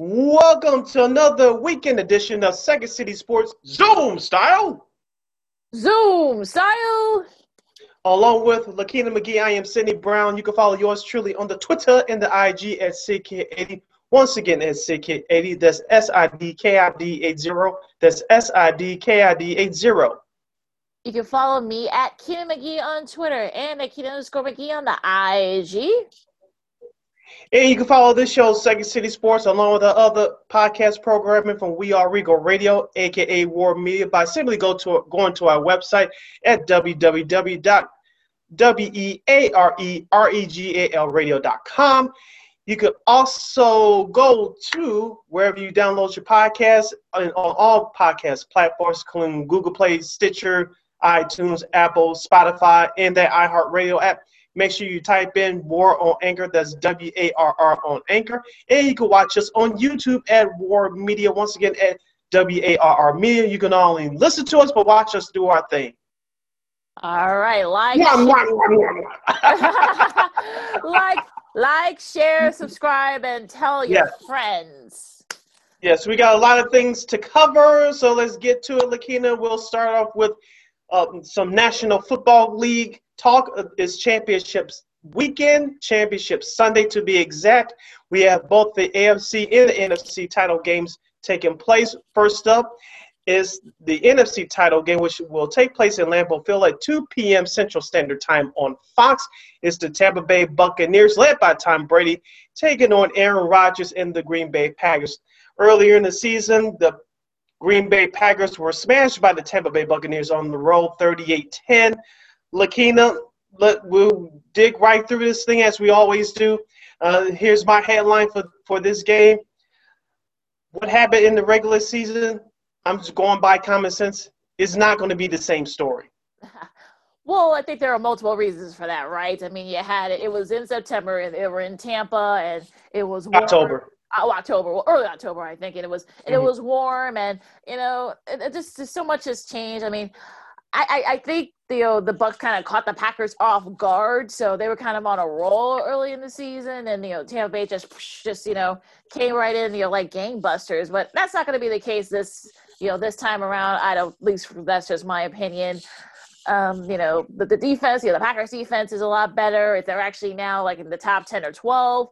Welcome to another weekend edition of Second City Sports Zoom style. Zoom style. Along with Lakeena McGee, I am Sydney Brown. You can follow yours truly on the Twitter and the IG at CK80. Once again, at CK80, That's S I D K I D 80. That's S I D K I D 80. You can follow me at Keena McGee on Twitter and at Keena underscore McGee on the IG. And you can follow this show, Second City Sports, along with the other podcast programming from We Are Regal Radio, aka WARR Media, by simply go to going to our website at www.weareregalradio.com. You can also go to wherever you download your podcast on all podcast platforms, including Google Play, Stitcher, iTunes, Apple, Spotify, and that iHeartRadio app. Make sure you type in WARR on Anchor. That's W A R R on Anchor. And you can watch us on YouTube at WARR Media. Once again, at W A R R Media. You can not only listen to us, but watch us do our thing. All right. Like, like, like, share, subscribe, and tell your yes. friends. Yes, we got a lot of things to cover. So let's get to it, Lakeena. We'll start off with uh, some National Football League talk is championships weekend, championship Sunday to be exact. We have both the AFC and the NFC title games taking place. First up is the NFC title game, which will take place in Lambeau Field at 2 p.m. Central Standard Time on Fox. It's the Tampa Bay Buccaneers, led by Tom Brady, taking on Aaron Rodgers and the Green Bay Packers. Earlier in the season, the Green Bay Packers were smashed by the Tampa Bay Buccaneers on the road 38 10. Lakeena, let, we'll dig right through this thing as we always do. Uh, here's my headline for, for this game. What happened in the regular season? I'm just going by common sense. It's not going to be the same story. Well, I think there are multiple reasons for that, right? I mean, you had it, it was in September and they were in Tampa and it was warm. October. Oh, October, well, early October, I think, and it was and mm-hmm. it was warm, and you know, it, it just, just so much has changed. I mean, I, I, I think the uh, the Bucs kind of caught the Packers off guard, so they were kind of on a roll early in the season, and you know Tampa Bay just just you know came right in, you know, like gangbusters. But that's not going to be the case this you know this time around. I don't. At least that's just my opinion. Um, you know, the, the defense, you know, the Packers defense is a lot better. If they're actually now like in the top ten or twelve.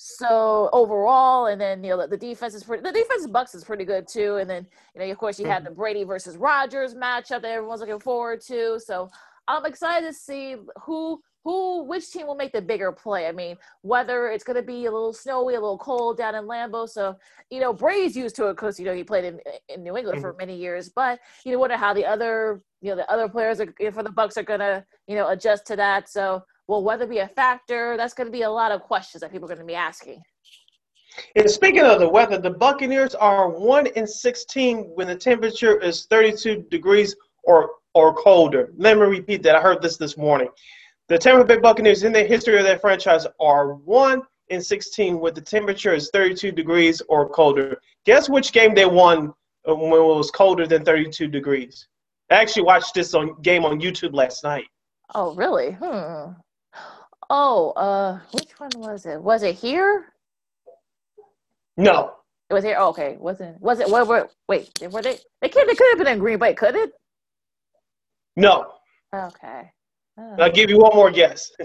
So overall, and then you know the, defense is pretty. The defense Bucs is pretty good too. And then you know, of course, you mm-hmm. had the Brady versus Rodgers matchup that everyone's looking forward to. So I'm excited to see who who which team will make the bigger play. I mean, whether it's going to be a little snowy, a little cold down in Lambeau. So you know, Brady's used to it because you know he played in in New England mm-hmm. for many years. But you know, wonder how the other you know the other players are, for the Bucs are going to you know adjust to that. So Will weather be a factor? That's going to be a lot of questions that people are going to be asking. And speaking of the weather, the Buccaneers are one in sixteen when the temperature is thirty-two degrees or or colder. Let me repeat that. I heard this this morning. The Tampa Bay Buccaneers, in the history of their franchise, are one in sixteen when the temperature is thirty-two degrees or colder. Guess which game they won uh, when it was colder than thirty-two degrees? I actually watched this on game on YouTube last night. Oh, really? Hmm. Oh, uh, which one was it? Was it here? No. It was here. Oh, okay. Wasn't was it? What were? Wait, were they? They could. They could have been in Green Bay. Could it? No. Okay. Oh. I'll give you one more guess.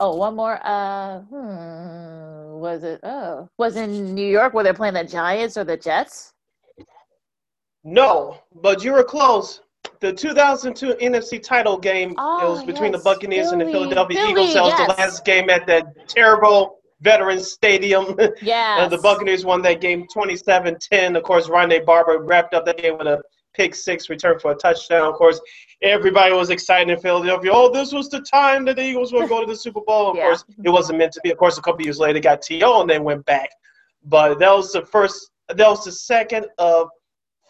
Oh, one more. Uh, hmm. Was it? Oh, was in New York where they're playing the Giants or the Jets? No, but you were close the 2002 NFC title game. Oh, it was between yes. the Buccaneers Philly. and the Philadelphia Philly, Eagles. That was yes. the last game at that terrible Veterans Stadium. Yeah. And the Buccaneers won that game 27-10. Of course, Rondé Barber wrapped up that game with a pick six return for a touchdown. Of course, everybody was excited in Philadelphia. Oh, this was the time that the Eagles would go to the Super Bowl. Of yeah. course, it wasn't meant to be. Of course, a couple years later, they got T.O. and then went back. But that was the first. That was the second of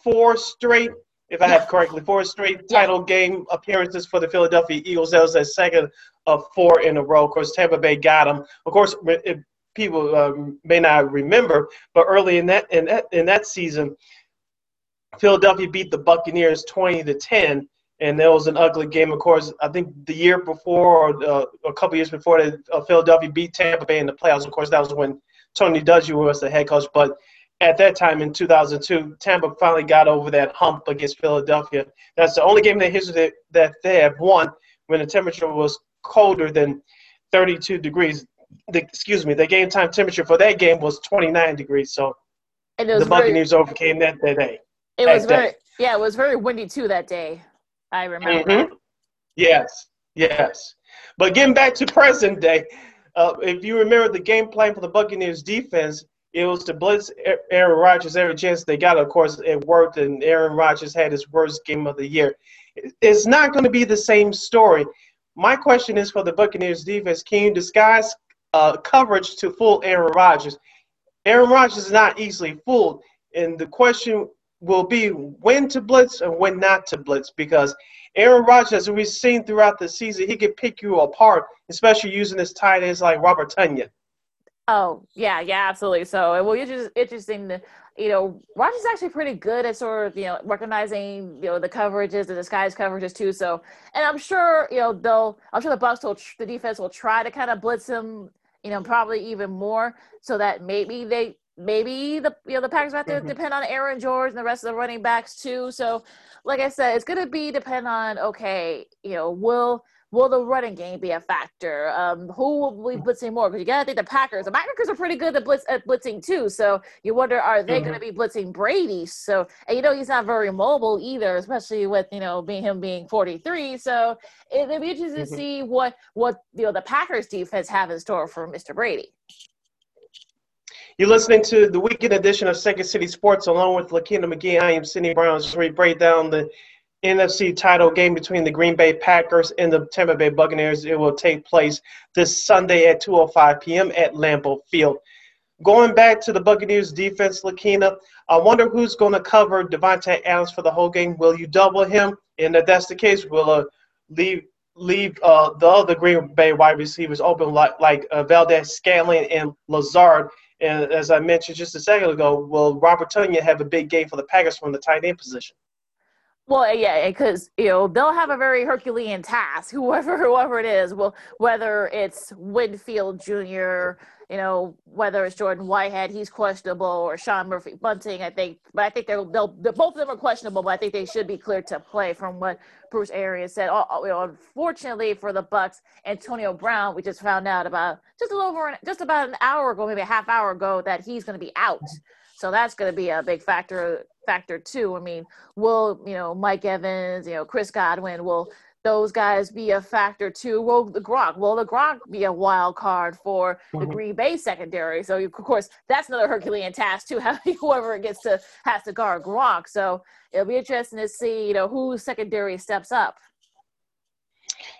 four straight if I have correctly, four straight title game appearances for the Philadelphia Eagles. That was their second of four in a row. Of course, Tampa Bay got them. Of course, people um, may not remember, but early in that in that in that season, Philadelphia beat the Buccaneers twenty to ten, and that was an ugly game. Of course, I think the year before or uh, a couple years before, that uh, Philadelphia beat Tampa Bay in the playoffs. Of course, that was when Tony Dungy was the head coach, but at that time in 2002, Tampa finally got over that hump against Philadelphia. That's the only game in history that they have won when the temperature was colder than 32 degrees. The, excuse me, the game time temperature for that game was 29 degrees. So the Buccaneers very, overcame that, that day. It was very, day. yeah, it was very windy too that day. I remember. Mm-hmm. Yes, yes. But getting back to present day, uh, if you remember the game plan for the Buccaneers defense, it was to blitz Aaron Rodgers every chance they got. Of course, it worked, and Aaron Rodgers had his worst game of the year. It's not going to be the same story. My question is for the Buccaneers defense: Can you disguise uh, coverage to fool Aaron Rodgers? Aaron Rodgers is not easily fooled, and the question will be when to blitz and when not to blitz because Aaron Rodgers, as we've seen throughout the season, he can pick you apart, especially using his tight ends like Robert Tonyan. Oh yeah, yeah, absolutely. So it will be just interesting to, you know, Rodgers is actually pretty good at sort of, you know, recognizing, you know, the coverages, the disguise coverages too. So, and I'm sure, you know, they'll, I'm sure the Bucs will, the defense will try to kind of blitz him, you know, probably even more, so that maybe they, maybe the, you know, the Packers have to mm-hmm. depend on Aaron George and the rest of the running backs too. So, like I said, it's going to be depend on okay, you know, will will the running game be a factor? Um, who will be blitzing more? Because you got to think the Packers. The Packers are pretty good at blitz at blitzing too. So you wonder, are they mm-hmm. going to be blitzing Brady? So and you know he's not very mobile either, especially with you know being him being 43. So it, will be interesting mm-hmm. to see what what you know the Packers defense have in store for Mr. Brady. You're listening to the weekend edition of Second City Sports along with Lakeena McGee. I am Sydney Brown as we break down the NFC title game between the Green Bay Packers and the Tampa Bay Buccaneers. It will take place this Sunday at 2:05 p.m. at Lambeau Field. Going back to the Buccaneers defense, Lakeena, I wonder who's going to cover Davante Adams for the whole game. Will you double him? And if that's the case, will uh, leave leave uh, the other Green Bay wide receivers open like like uh, Valdes-Scantling and Lazard and as I mentioned just a second ago, will Robert Tonyan have a big game for the Packers from the tight end position? Well, eh, yeah, eh, because you know they'll have a very Herculean task. Whoever, whoever it is, will whether it's Winfield Jr., you know, whether it's Jordan Whitehead, he's questionable, or Sean Murphy Bunting. I think, but I think they'll, they'll, they're, both of them are questionable. But I think they should be cleared to play, from what Bruce Arians said. You know, unfortunately for the Bucs, Antonio Brown, we just found out about just a little over, just about an hour ago, maybe a half hour ago, that he's going to be out. So that's going to be a big factor factor too. I mean, will you know Mike Evans, you know Chris Godwin, will those guys be a factor too? Will the Gronk, will the Gronk be a wild card for the mm-hmm. Green Bay secondary? So of course that's another Herculean task too. Whoever gets to has to guard Gronk. So it'll be interesting to see you know who secondary steps up.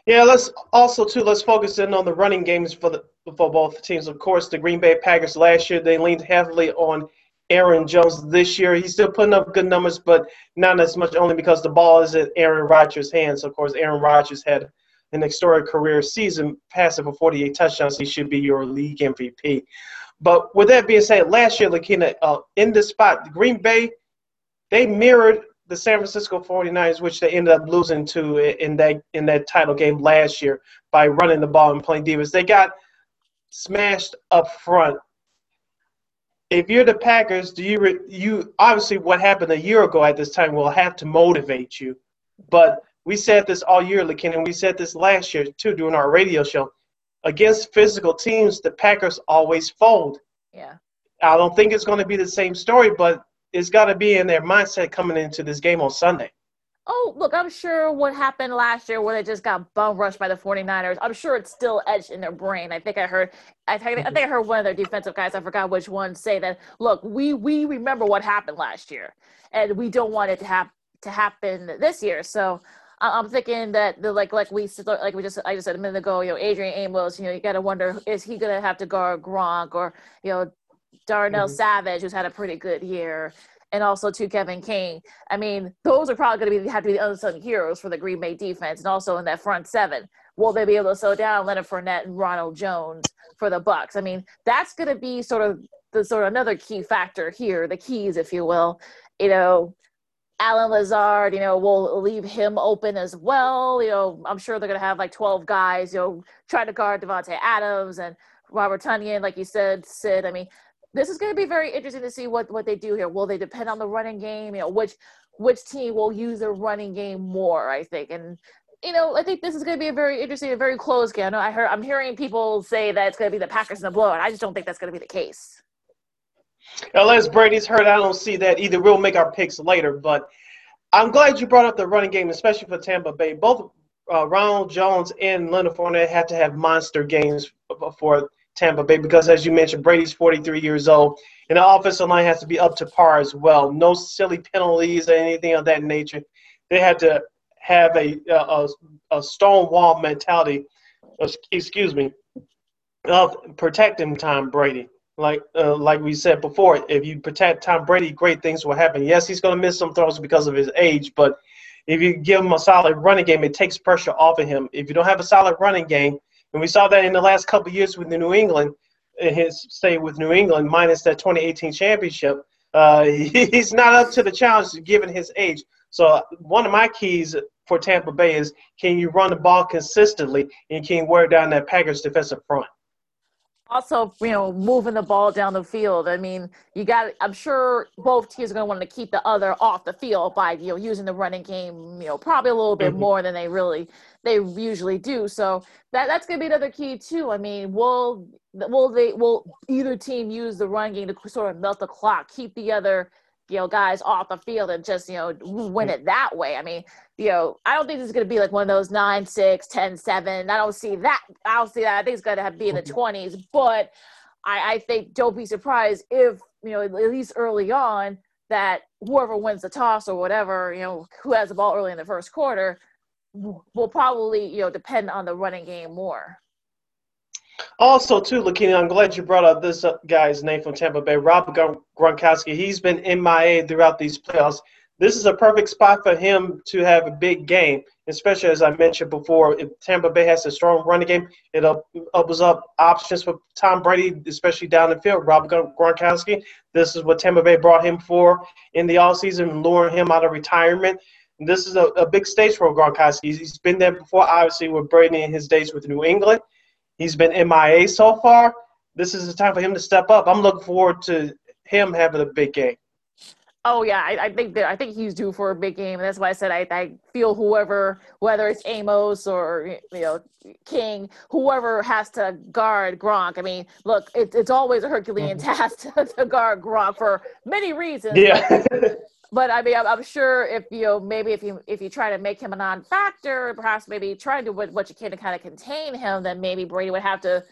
Yeah, let's also too let's focus in on the running games for the for both teams. Of course, the Green Bay Packers last year they leaned heavily on Aaron Jones this year. He's still putting up good numbers, but not as much only because the ball is in Aaron Rodgers' hands. Of course, Aaron Rodgers had an historic career season, passing for 48 touchdowns. He should be your league MVP. But with that being said, last year, Lakeena, uh, in this spot, Green Bay, they mirrored the San Francisco 49ers, which they ended up losing to in that in that title game last year by running the ball and playing defense. They got smashed up front if you're the Packers, do you re- you obviously what happened a year ago at this time will have to motivate you, but we said this all year, Lakin, and we said this last year too during our radio show. Against physical teams, the Packers always fold. Yeah. I don't think it's going to be the same story, but it's got to be in their mindset coming into this game on Sunday. Oh, look, I'm sure what happened last year where they just got bum rushed by the 49ers, I'm sure it's still etched in their brain. I think I heard I think, I think I heard one of their defensive guys, I forgot which one, say that, look, we we remember what happened last year and we don't want it to have to happen this year. So I'm thinking that the like like we like we just I just said a minute ago, you know, Adrian Amos, you know, you got to wonder is he going to have to guard Gronk or you know Darnell mm-hmm. Savage, who's had a pretty good year and also to Kevin King. I mean, those are probably going to be have to be the unsung heroes for the Green Bay defense, and also in that front seven. Will they be able to slow down Leonard Fournette and Ronald Jones for the Bucs? I mean, that's going to be sort of the sort of another key factor here, the keys, if you will. You know, Allen Lazard, you know, will leave him open as well. You know, I'm sure they're going to have like 12 guys, you know, trying to guard Davante Adams and Robert Tonyan, like you said, Sid. I mean, this is going to be very interesting to see what what they do here. Will they depend on the running game? You know, which which team will use their running game more? I think, and you know, I think this is going to be a very interesting, a very close game. I know I heard, I'm hearing people say that it's going to be the Packers in the blowout. I just don't think that's going to be the case. Unless Brady's hurt, I don't see that either. We'll make our picks later, but I'm glad you brought up the running game, especially for Tampa Bay. Both uh, Ronald Jones and Leonard Fournette had to have monster games for Tampa Bay because, as you mentioned, Brady's 43 years old, and the offensive line has to be up to par as well. No silly penalties or anything of that nature. They had to have a a, a stonewall mentality. Excuse me, of protecting Tom Brady. Like uh, like we said before, if you protect Tom Brady, great things will happen. Yes, he's going to miss some throws because of his age, but if you give him a solid running game, it takes pressure off of him. If you don't have a solid running game, and we saw that in the last couple of years with the New England, his stay with New England minus that 2018 championship, uh, he's not up to the challenge given his age. So one of my keys for Tampa Bay is can you run the ball consistently and can you wear down that Packers defensive front? also, you know, moving the ball down the field. I mean, you got. I'm sure both teams are going to want to keep the other off the field by you know using the running game. You know, probably a little bit mm-hmm. more than they really they usually do. So that that's going to be another key too. I mean, will will they will either team use the run game to sort of melt the clock, keep the other you know guys off the field and just you know win it that way. I mean, you know, I don't think this is going to be like one of those 9 six, ten, seven. I don't see that. I don't see that. I think it's going to be in the 20s. Mm-hmm. But I, I think don't be surprised if, you know, at least early on, that whoever wins the toss or whatever, you know, who has the ball early in the first quarter will probably, you know, depend on the running game more. Also, too, Lakeena, I'm glad you brought up this uh, guy's name from Tampa Bay, Rob Gronkowski. He's been MIA throughout these playoffs this is a perfect spot for him to have a big game, especially as I mentioned before. If Tampa Bay has a strong running game, it opens up options for Tom Brady, especially down the field. Rob Gronkowski, this is what Tampa Bay brought him for in the offseason, luring him out of retirement. And this is a, a big stage for Gronkowski. He's been there before, obviously, with Brady in his days with New England. He's been MIA so far. This is the time for him to step up. I'm looking forward to him having a big game. Oh yeah, I, I, think that I think he's due for a big game. That's why I said I, I feel whoever, whether it's Amos or you know King, whoever has to guard Gronk. I mean, look, it, it's always a Herculean mm-hmm. task to, to, guard Gronk for many reasons. Yeah. But, I mean, I'm, I'm, sure if you know maybe if you if you try to make him a non-factor, perhaps maybe try to do what, what you can to kind of contain him, then maybe Brady would have to,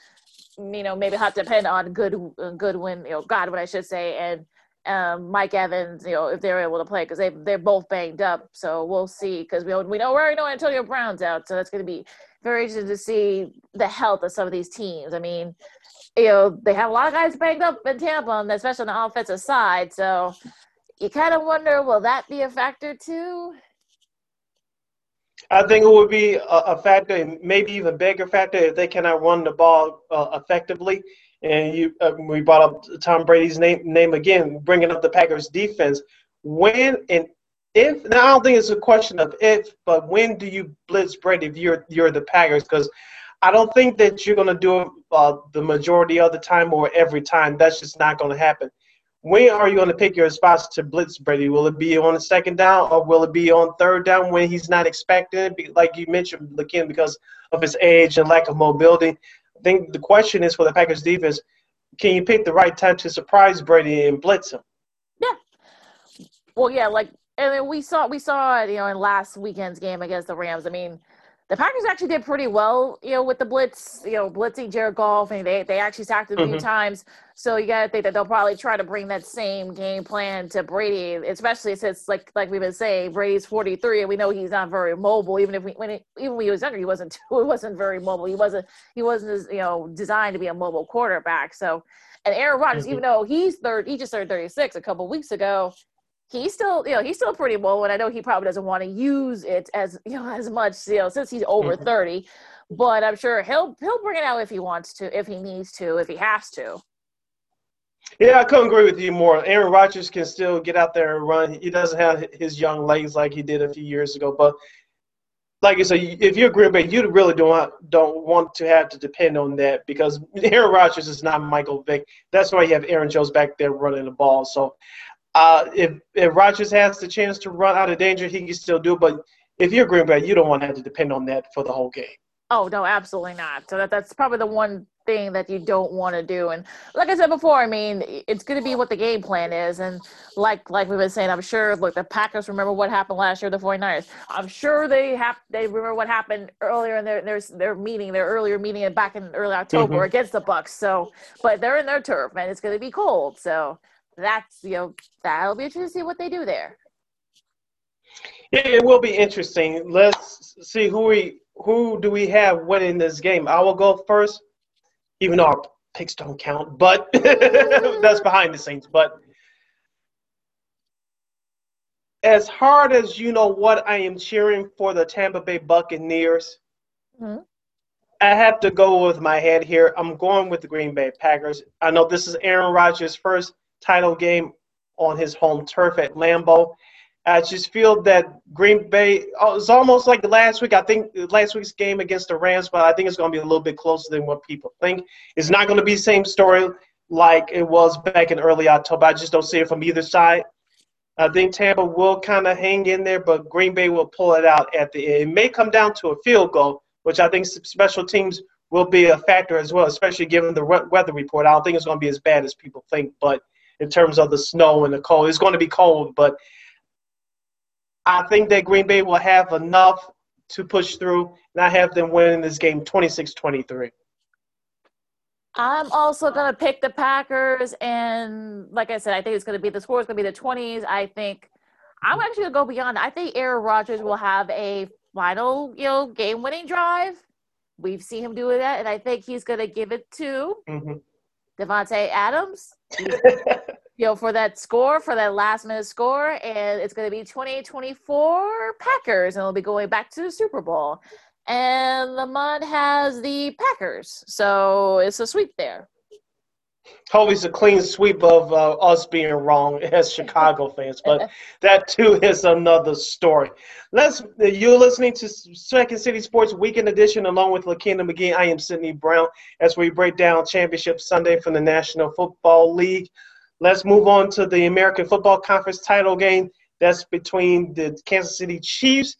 you know, maybe have to depend on good Goodwin, you know, Godwin, I should say, and um, Mike Evans, you know, if they're able to play because they they're both banged up. So we'll see because we we know we already know Antonio Brown's out, so that's going to be very interesting to see the health of some of these teams. I mean, you know, they have a lot of guys banged up in Tampa, especially on the offensive side. So you kind of wonder, will that be a factor too? I think it would be a, a factor, maybe even bigger factor, if they cannot run the ball uh, effectively and you uh, we brought up Tom Brady's name name again, bringing up the Packers defense. When and if now I don't think it's a question of if, but when do you blitz Brady if you're you're the Packers? Because I don't think that you're going to do it uh, the majority of the time or every time. That's just not going to happen. When are you going to pick your spots to blitz Brady? Will it be on the second down or will it be on third down when he's not expecting it? Like you mentioned, again, because of his age and lack of mobility. I think the question is for the Packers defense, can you pick the right time to surprise Brady and blitz him? Yeah. Well, yeah, like and then we saw we saw you know, in last weekend's game against the Rams. I mean, the Packers actually did pretty well, you know, with the blitz, you know, blitzing Jared Goff, and they they actually sacked him a few mm-hmm. times. So you got to think that they'll probably try to bring that same game plan to Brady, especially since, like like we've been saying, Brady's 43, and we know he's not very mobile. Even if we when it, even when he was younger, he wasn't he wasn't very mobile. He wasn't he wasn't you know designed to be a mobile quarterback. So, and Aaron Rodgers, mm-hmm. even though he's third, he just turned 36 a couple weeks ago he's still you know he's still pretty mobile and i know he probably doesn't want to use it as you know as much you know since he's over mm-hmm. 30 but i'm sure he'll he'll bring it out if he wants to if he needs to if he has to yeah i couldn't agree with you more aaron rodgers can still get out there and run he doesn't have his young legs like he did a few years ago but like I said, if you're Green Bay, you really don't don't want to have to depend on that because Aaron Rodgers is not Michael Vick. That's why you have Aaron Jones back there running the ball. So uh, if if Rodgers has the chance to run out of danger, he can still do. It. But if you're Green Bay, you don't want to have to depend on that for the whole game. Oh no, absolutely not. So that, that's probably the one thing that you don't want to do. And like I said before, I mean, it's going to be what the game plan is. And like like we've been saying, I'm sure. Look, the Packers remember what happened last year. The 49ers. I'm sure they have. They remember what happened earlier in their their, their meeting, their earlier meeting back in early October mm-hmm. against the Bucs. So, but they're in their turf, and it's going to be cold. So that's you know that'll be interesting to see what they do there. Yeah, it will be interesting. Let's see who we who do we have winning this game. I will go first, even though our picks don't count, but that's behind the scenes. But as hard as you know what I am cheering for the Tampa Bay Buccaneers, mm-hmm. I have to go with my head here. I'm going with the Green Bay Packers. I know this is Aaron Rodgers' first title game on his home turf at Lambeau. I just feel that Green Bay oh, it's almost like last week. I think last week's game against the Rams, but I think it's going to be a little bit closer than what people think. It's not going to be the same story like it was back in early October. I just don't see it from either side. I think Tampa will kind of hang in there, but Green Bay will pull it out at the end. It may come down to a field goal, which I think special teams will be a factor as well, especially given the weather report. I don't think it's going to be as bad as people think, but in terms of the snow and the cold. It's going to be cold, but I think that Green Bay will have enough to push through, and I have them winning this game 26 23. I'm also going to pick the Packers, and like I said, I think it's going to be the score is going to be the 20s. I think I'm actually going to go beyond. I think Aaron Rodgers will have a final, you know, game-winning drive. We've seen him do that, and I think he's going to give it to mm-hmm. Davante Adams. You know, for that score, for that last minute score, and it's going to be 2024 Packers, and it'll be going back to the Super Bowl. And the Mud has the Packers, so it's a sweep there. Hope a clean sweep of uh, us being wrong as Chicago fans, but that too is another story. Let's. You're listening to Second City Sports Weekend Edition along with Lakeena McGee. I am Sydney Brown as we break down Championship Sunday from the National Football League. Let's move on to the American Football Conference title game. That's between the Kansas City Chiefs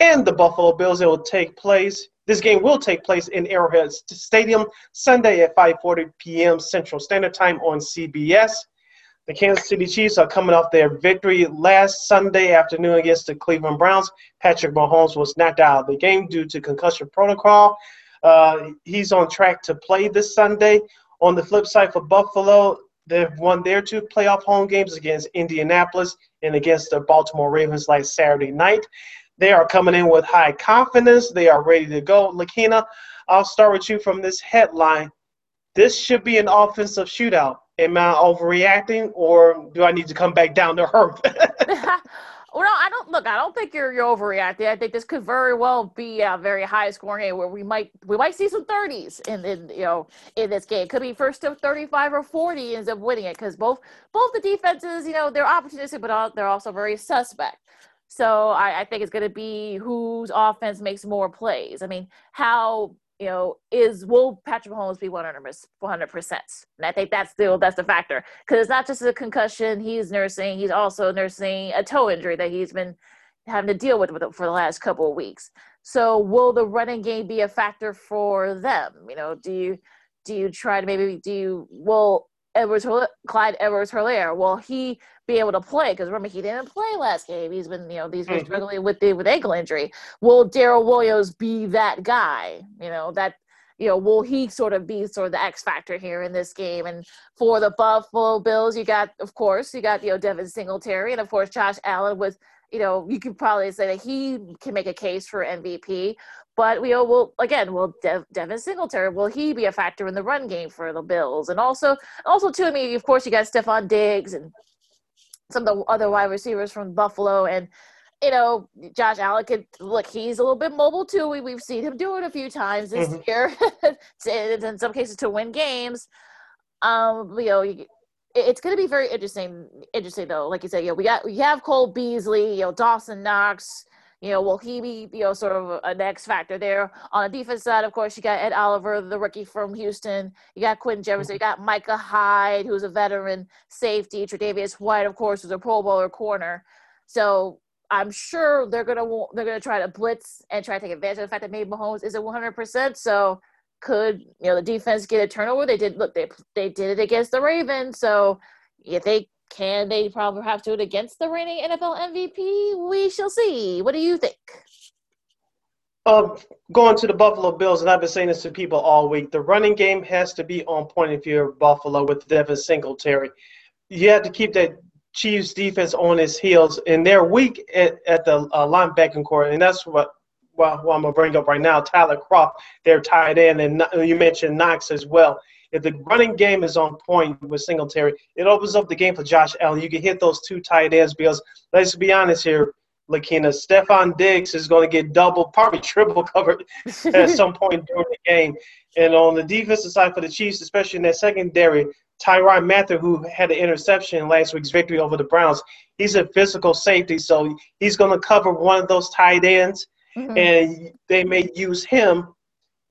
and the Buffalo Bills. It will take place. This game will take place in Arrowhead Stadium Sunday at 5:40 p.m. Central Standard Time on CBS. The Kansas City Chiefs are coming off their victory last Sunday afternoon against the Cleveland Browns. Patrick Mahomes was knocked out of the game due to concussion protocol. Uh, he's on track to play this Sunday. On the flip side for Buffalo, They've won their two playoff home games against Indianapolis and against the Baltimore Ravens last Saturday night. They are coming in with high confidence. They are ready to go. Lakeena, I'll start with you from this headline. This should be an offensive shootout. Am I overreacting, or do I need to come back down to earth? Well, no, I don't look. I don't think you're you're overreacting. I think this could very well be a very high scoring game where we might we might see some thirties in, in you know in this game. It could be first of thirty five or forty ends up winning it because both both the defenses, you know, they're opportunistic, but they're also very suspect. So I, I think it's going to be whose offense makes more plays. I mean, how you know, is will Patrick Mahomes be 100 percent? And I think that's still that's the factor because it's not just a concussion he's nursing; he's also nursing a toe injury that he's been having to deal with for the last couple of weeks. So, will the running game be a factor for them? You know, do you do you try to maybe do you will Edwards Clyde Edwards Helaire will he be able to play? Because remember he didn't play last game. He's been you know he's been mm-hmm. struggling with the with ankle injury. Will Darrel Williams be that guy? You know that you know will he sort of be sort of the X factor here in this game? And for the Buffalo Bills, you got of course you got you know Devin Singletary and of course Josh Allen with you know, you could probably say that he can make a case for MVP. But we will again, will Dev, Devin Singletary will he be a factor in the run game for the Bills? And also, also too, I mean, of course, you got Stefon Diggs and some of the other wide receivers from Buffalo, and you know, Josh Allen could look. He's a little bit mobile too. We, we've seen him do it a few times this mm-hmm. year, in some cases to win games. Um, you know, you, it's going to be very interesting. Interesting though, like you said, you know, we got we have Cole Beasley, you know, Dawson Knox, You know, will he be, you know, sort of an X factor there? On the defense side, of course, you got Ed Oliver, the rookie from Houston. You got Quinton Jefferson. You mm-hmm. got Micah Hyde, who's a veteran safety. Tre'Davious White, of course, who's a Pro Bowler corner. So I'm sure they're gonna they're gonna try to blitz and try to take advantage of the fact that maybe Mahomes isn't 100. percent So could you know the defense get a turnover? They did look they they did it against the Ravens. So if they can, they probably have to it against the reigning NFL MVP. We shall see. What do you think? Uh, going to the Buffalo Bills, and I've been saying this to people all week. The running game has to be on point if you're Buffalo with Devin Singletary. You have to keep that Chiefs defense on his heels, and they're weak at, at the uh, linebacking core, and that's what well, I'm gonna bring up right now. Tyler Kroft, they're tied in, and you mentioned Knox as well. If the running game is on point with Singletary, it opens up the game for Josh Allen. You can hit those two tight ends because let's be honest here, Lakeena, Stefon Diggs is going to get double, probably triple covered at some point during the game. And on the defensive side for the Chiefs, especially in that secondary, Tyrann Mathieu, who had an interception in last week's victory over the Browns, he's a physical safety, so he's going to cover one of those tight ends, mm-hmm. and they may use him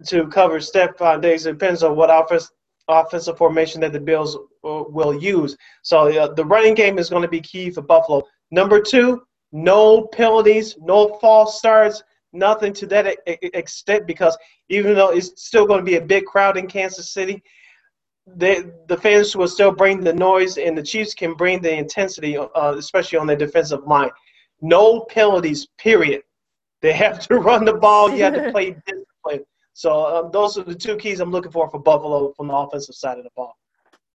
to cover Stefon Diggs. It depends on what offense, offensive formation that the Bills uh, will use. So uh, the running game is going to be key for Buffalo. Number two, no penalties, no false starts, nothing to that extent because even though it's still going to be a big crowd in Kansas City, the fans will still bring the noise, and the Chiefs can bring the intensity, uh, especially on the defensive line. No penalties, period. They have to run the ball. You have to play. So um, those are the two keys I'm looking for for Buffalo from the offensive side of the ball.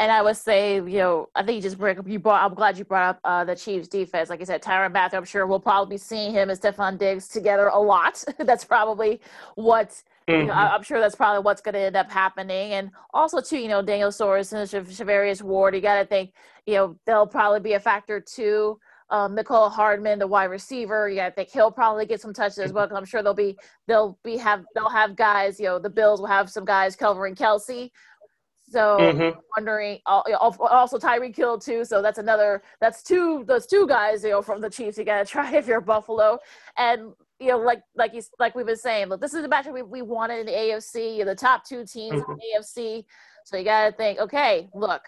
And I would say, you know, I think you just bring up, you brought, I'm glad you brought up uh, the Chiefs defense. Like I said, Tyrann Mathieu, I'm sure we'll probably be seeing him and Stefon Diggs together a lot. that's probably what, mm-hmm. you know, mm-hmm. I'm sure that's probably what's going to end up happening. And also, too, you know, Daniel Sorensen and Charvarius Ward, you got to think, you know, they'll probably be a factor too. Um, Mecole Hardman, the wide receiver, yeah, I think he'll probably get some touches as well. Because I'm sure they'll be they'll be have they'll have guys. You know, the Bills will have some guys covering Kelce. so mm-hmm. wondering also Tyreek Hill too. So that's another that's two those two guys you know from the Chiefs you gotta try if you're Buffalo. And you know like like you like we've been saying, look, this is the matchup we, we wanted in the AFC. the top two teams mm-hmm. in the AFC. So you gotta think, okay, look,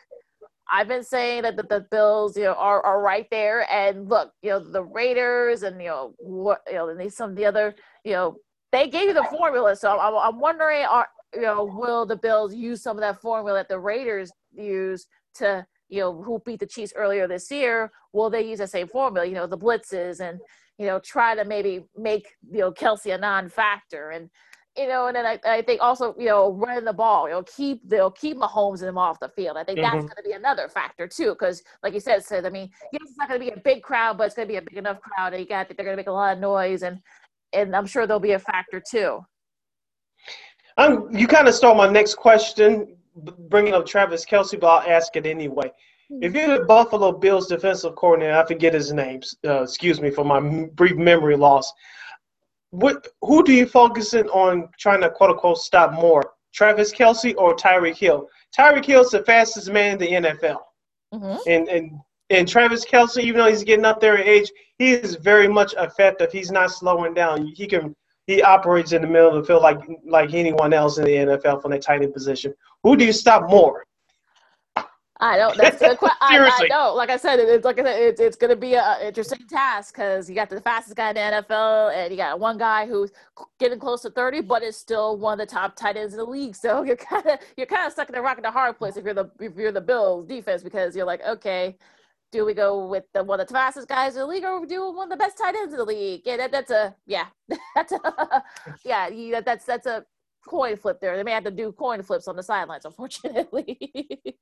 I've been saying that the, the Bills, you know, are, are right there. And look, you know, the Raiders and you know what you know, and some of the other, you know, they gave you the formula. So I'm, I'm wondering, are you know, will the Bills use some of that formula that the Raiders use to, you know, who beat the Chiefs earlier this year? Will they use the same formula, you know, the blitzes and, you know, try to maybe make, you know, Kelce a non factor and, you know, and then I, I think also, you know, running the ball, you know, keep they'll keep Mahomes and them off the field. I think mm-hmm. that's going to be another factor too, because like you said, said I mean, yes, it's not going to be a big crowd, but it's going to be a big enough crowd, and you got they're going to make a lot of noise, and and I'm sure there'll be a factor too. I'm, you kind of stole my next question, bringing up Travis Kelce, but I'll ask it anyway. Hmm. If you're the Buffalo Bills defensive coordinator, I forget his name. Uh, excuse me for my brief memory loss. What who do you focus in on trying to quote unquote stop more, Travis Kelce or Tyreek Hill? Tyreek Hill's the fastest man in the NFL, mm-hmm. and and and Travis Kelce, even though he's getting up there in age, he is very much effective. He's not slowing down. He can he operates in the middle of the field like like anyone else in the NFL from that tight end position. Who do you stop more? I don't. That's the question. I, I know. Like I said, it's like I said, it's, it's going to be an interesting task because you got the fastest guy in the NFL, and you got one guy who's getting close to thirty, but is still one of the top tight ends in the league. So you're kind of you're kind of stuck in the rock and the hard place if you're the if you're the Bills defense because you're like, okay, do we go with the one of the fastest guys in the league, or do one of the best tight ends in the league? Yeah, that, that's a yeah, that's a yeah, you, that's that's a coin flip there. They may have to do coin flips on the sidelines, unfortunately.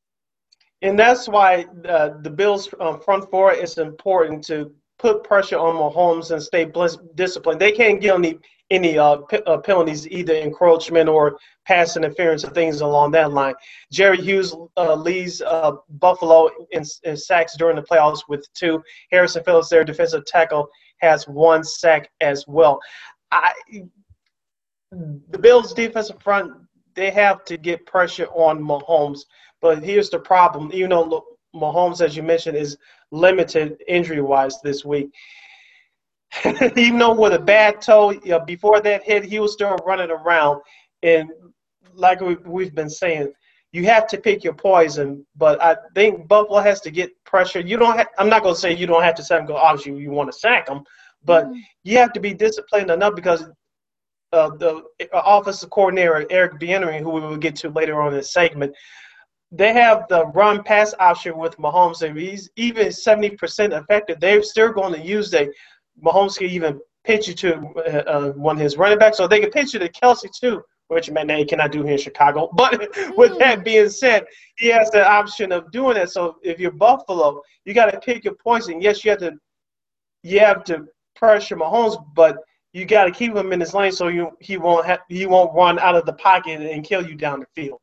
And that's why uh, the Bills' um, front four is important to put pressure on Mahomes and stay disciplined. They can't get any any uh, p- uh, penalties, either encroachment or pass interference or things along that line. Jerry Hughes uh, leads uh, Buffalo in, in, sacks during the playoffs with two. Harrison Phillips, their defensive tackle, has one sack as well. I, the Bills' defensive front, they have to get pressure on Mahomes. But here's the problem. Even though Mahomes, as you mentioned, is limited injury wise this week. even though with a bad toe, you know, before that hit, he was still running around. And like we, we've been saying, you have to pick your poison. But I think Buffalo has to get pressure. You don't. Ha- I'm not going to say you don't have to sack him because obviously you want to sack him, but mm-hmm. you have to be disciplined enough because uh, the uh, offensive coordinator Eric Bieniemy, who we will get to later on in the segment, they have the run pass option with Mahomes. If he's even 70% effective, they're still going to use the Mahomes can even pitch you to uh, uh, one of his running backs, so they can pitch you to Kelce too, which man, they cannot do here in Chicago. But with that being said, he has the option of doing it. So if you're Buffalo, you got to pick your poison. Yes, you have to, you have to pressure Mahomes, but you got to keep him in his lane so you he won't have, he won't run out of the pocket and kill you down the field.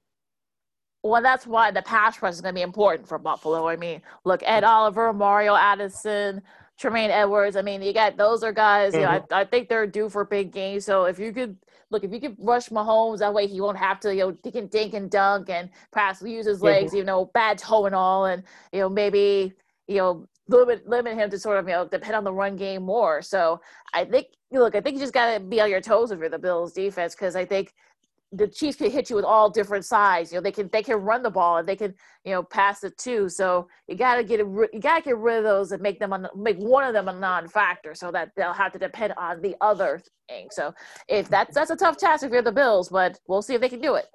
Well, that's why the pass rush is going to be important for Buffalo. I mean, look, Ed Oliver, Mario Addison, Tremaine Edmunds. I mean, you got those are guys. Mm-hmm. You know, I, mm-hmm. I think they're due for big games. So if you could look, if you could rush Mahomes, that way he won't have to, you know, he can dink and dunk and perhaps use his legs, mm-hmm. you know, bad toe and all, and you know maybe you know limit limit him to sort of you know depend on the run game more. So I think look, I think you just got to be on your toes if you're the Bills defense because I think the Chiefs can hit you with all different sides. You know, they can they can run the ball and they can you know pass it too. So you gotta get you gotta get rid of those and make them a, make one of them a non-factor, so that they'll have to depend on the other thing. So if that's that's a tough task if you're the Bills, but we'll see if they can do it.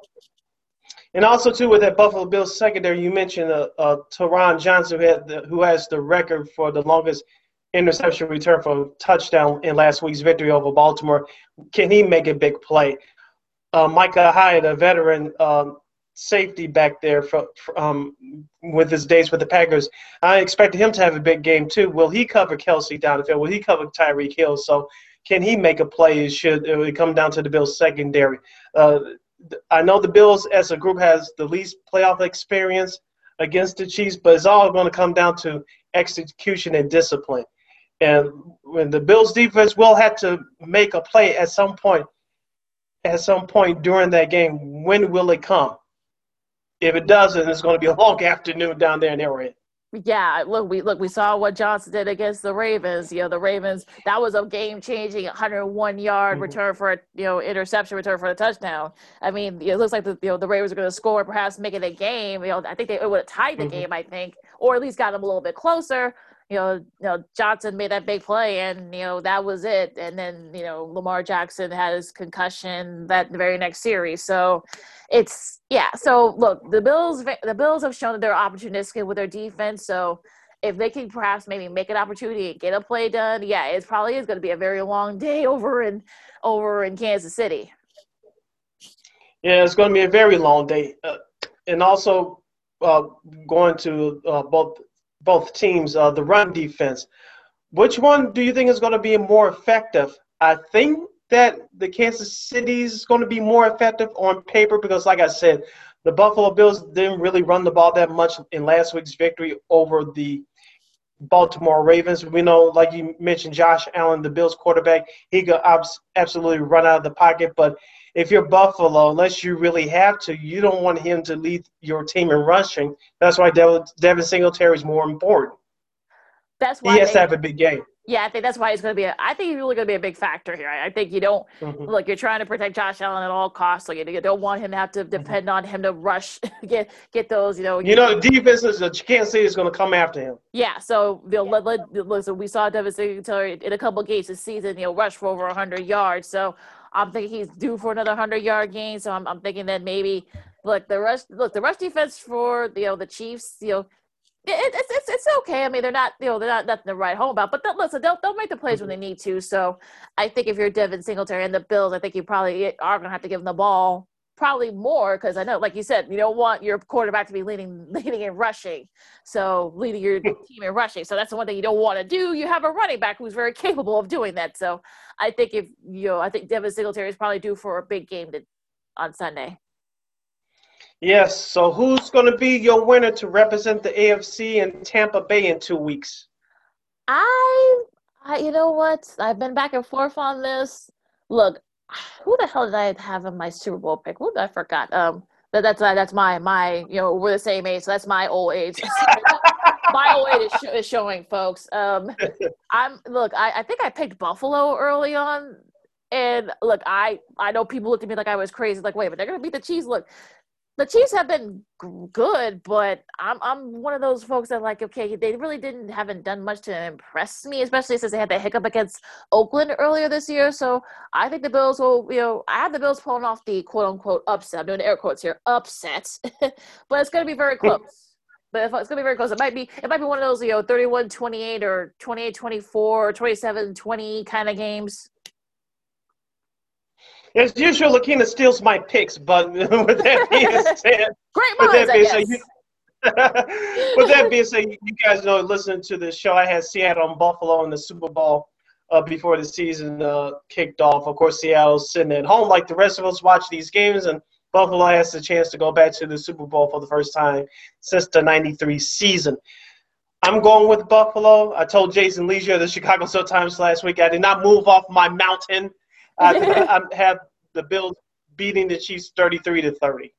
And also too with that Buffalo Bills secondary, you mentioned uh, uh Taron Johnson who, had the, who has the record for the longest interception return for touchdown in last week's victory over Baltimore. Can he make a big play? Uh, Micah Hyde, a veteran um, safety back there from, um, with his days with the Packers. I expected him to have a big game too. Will he cover Kelce down the field? Will he cover Tyreek Hill? So can he make a play? Should it come down to the Bills secondary? Uh, I know the Bills as a group has the least playoff experience against the Chiefs, but it's all going to come down to execution and discipline. And when the Bills defense will have to make a play at some point – at some point during that game. When will it come? If it doesn't, it's going to be a long afternoon down there in Arrowhead. Yeah, look, we look, we saw what Johnson did against the Ravens. You know, the Ravens that was a game-changing 101 yard mm-hmm. return for a you know interception return for a touchdown. I mean, it looks like the you know the Ravens are going to score, perhaps make it a game. You know, I think they would have tied the mm-hmm. game, I think, or at least got them a little bit closer you know, you know, Johnson made that big play and, you know, that was it. And then, you know, Lamar Jackson had his concussion that very next series. So it's, yeah. So look, the Bills, the Bills have shown that they're opportunistic with their defense. So if they can perhaps maybe make an opportunity and get a play done, yeah, it probably is going to be a very long day over in, over in Kansas City. Yeah, it's going to be a very long day. Uh, and also uh, going to uh, both both teams, uh, the run defense. Which one do you think is going to be more effective? I think that the Kansas City is going to be more effective on paper because, like I said, the Buffalo Bills didn't really run the ball that much in last week's victory over the Baltimore Ravens. We know, like you mentioned, Josh Allen, the Bills quarterback, he could absolutely run out of the pocket, but if you're Buffalo, unless you really have to, you don't want him to lead your team in rushing. That's why Devin, Devin Singletary is more important. That's why he has they, to have a big game. Yeah, I think that's why he's going to be. A, I think he's really going to be a big factor here. I, I think you don't mm-hmm. look. You're trying to protect Josh Allen at all costs. Like you don't want him to have to mm-hmm. depend mm-hmm. on him to rush get get those. You know. You know, the defense is you can't say is going to come after him. Yeah. So you know, let, let, listen, we saw Devin Singletary in a couple games this season. You know, rush for over 100 yards. So I'm thinking he's due for another hundred yard game. So I'm, I'm thinking that maybe look the rush look the rush defense for you know the Chiefs you know it, it's, it's it's okay. I mean they're not you know they're not nothing to write home about. But they'll, listen they'll they'll make the plays when they need to. So I think if you're Devin Singletary and the Bills, I think you probably are going to have to give them the ball probably more because I know, like you said, you don't want your quarterback to be leading leading in rushing, so leading your team in rushing. So that's the one thing you don't want to do. You have a running back who's very capable of doing that. So I think if you know, I think Devin Singletary is probably due for a big game to, on Sunday. Yes. So who's going to be your winner to represent the AFC in Tampa Bay in two weeks? I, I, you know what? I've been back and forth on this. Look, who the hell did I have in my Super Bowl pick? I forgot? Um, that, that's uh, that's my my you know we're the same age, so that's my old age. mile away is, is showing, folks. Um, I'm look. I, I think I picked Buffalo early on, and look, I I know people looked at me like I was crazy. Like, wait, but they're gonna beat the Chiefs. Look, the Chiefs have been good, but I'm I'm one of those folks that like okay, they really didn't haven't done much to impress me, especially since they had that hiccup against Oakland earlier this year. So I think the Bills will, you know, I have the Bills pulling off the quote unquote upset. I'm doing air quotes here, upset, but it's going to be very close. but if it's going to be very close, it might be it might be one of those you know 31-28 or 28-24 or 27-20 kind of games. As usual, Lakeena steals my picks, but with that being said, great minds, with that being said, you, with that being said, you guys know, listening to the show, I had Seattle and Buffalo in the Super Bowl uh, before the season uh, kicked off. Of course, Seattle's sitting at home like the rest of us watch these games, and Buffalo has the chance to go back to the Super Bowl for the first time since the 93 season. I'm going with Buffalo. I told Jason Lieser of the Chicago Sun-Times last week I did not move off my mountain I, have the Bills beating the Chiefs 33 to 30.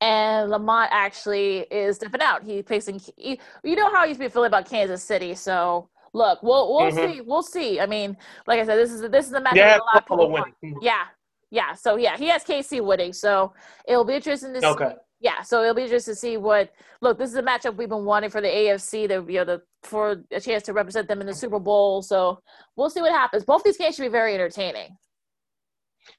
And Lamont actually is stepping out. He's facing. You know how he's been feeling about Kansas City. So look, we'll we'll mm-hmm. see. We'll see. I mean, like I said, this is this is a match. Yeah, a lot of winning. Mm-hmm. Yeah, yeah. So yeah, he has KC winning. So it'll be interesting to okay. see. Yeah, so it'll be just to see what. Look, this is a matchup we've been wanting for the AFC. To you know, the, for a chance to represent them in the Super Bowl. So we'll see what happens. Both these games should be very entertaining.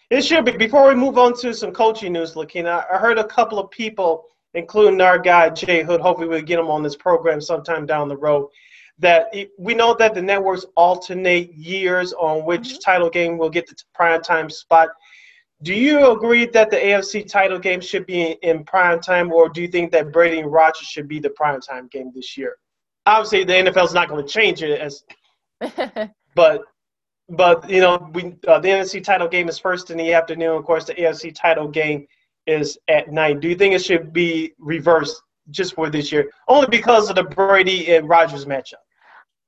It should be. Before we move on to some coaching news, Lakeena, I heard a couple of people, including our guy Jay Hood. Hopefully, we'll get him on this program sometime down the road. That it, we know that the networks alternate years on which mm-hmm. title game will get the prime time spot. Do you agree that the AFC title game should be in, in prime time, or do you think that Brady and Rodgers should be the prime time game this year? Obviously, the NFL is not going to change it as, but but you know, we uh, the NFC title game is first in the afternoon. Of course, the AFC title game is at night. Do you think it should be reversed just for this year, only because of the Brady and Rodgers matchup?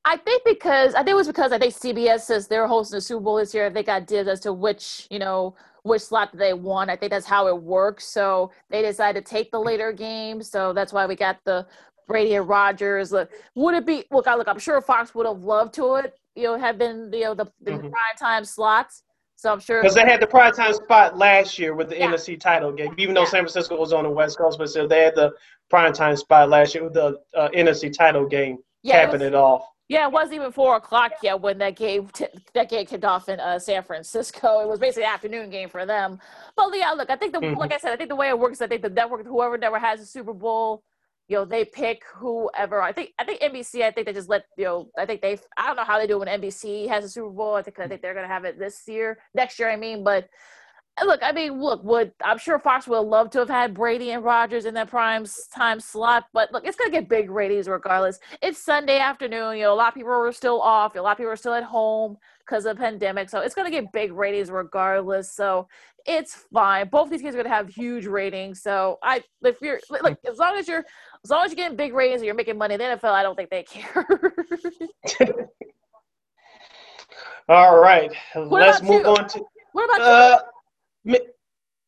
I think because I think it was because I think CBS says they're hosting the Super Bowl this year. They got dibs as to which you know which slot they want. I think that's how it works. So they decided to take the later game. So that's why we got the Brady and Rodgers. Look, would it be? Look, I look. I'm sure Fox would have loved to it you know have been you know the, the mm-hmm. prime time slots. So I'm sure because they had the prime time spot last year with the yeah. NFC title game, even though yeah. San Francisco was on the West Coast, but still they had the prime time spot last year with the uh, NFC title game, yeah, capping it, was, it, off. Yeah, it wasn't even four o'clock yet when that game t- that game kicked off in uh, San Francisco. It was basically an afternoon game for them. But yeah, look, I think the mm-hmm. like I said, I think the way it works, I think the network, whoever never has a Super Bowl you know they pick whoever i think i think nbc i think they just let you know i think they i don't know how they do it when nbc has a super bowl i think i think they're gonna have it this year next year i mean but look i mean look would i'm sure fox would love to have had brady and Rodgers in that prime time slot but look it's gonna get big ratings regardless it's sunday afternoon you know a lot of people are still off a lot of people are still at home because of the pandemic. So it's going to get big ratings regardless. So it's fine. Both these games are going to have huge ratings. So I, if you're like, as long as you're, as long as you're getting big ratings and you're making money in the NFL, I don't think they care. All right, what let's move you? on to. What about uh, you?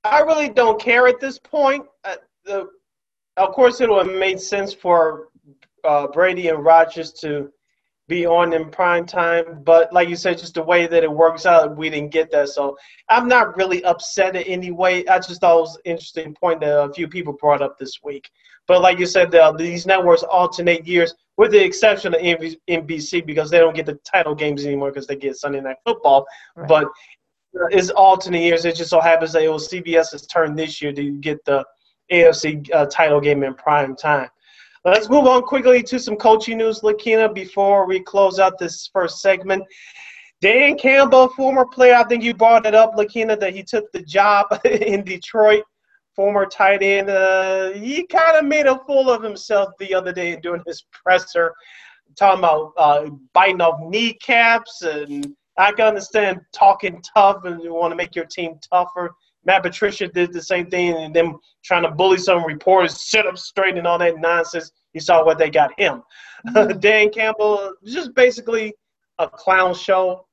I really don't care at this point. Uh, the, of course, it would have made sense for uh, Brady and Rodgers to be on in prime time. But like you said, just the way that it works out, we didn't get that. So I'm not really upset in any way. I just thought it was an interesting point that a few people brought up this week. But like you said, the, these networks alternate years, with the exception of NBC because they don't get the title games anymore because they get Sunday Night Football. Right. But it's alternate years. It just so happens that it was CBS's turn this year to get the AFC uh, title game in prime time. Let's move on quickly to some coaching news, Lakeena, before we close out this first segment. Dan Campbell, former player, I think you brought it up, Lakeena, that he took the job in Detroit, former tight end. Uh, he kind of made a fool of himself the other day during his presser, talking about uh, biting off kneecaps. And I can understand talking tough and you want to make your team tougher. Matt Patricia did the same thing, and them trying to bully some reporters, sit up straight, and all that nonsense. You saw what they got him. Mm-hmm. Dan Campbell, just basically a clown show.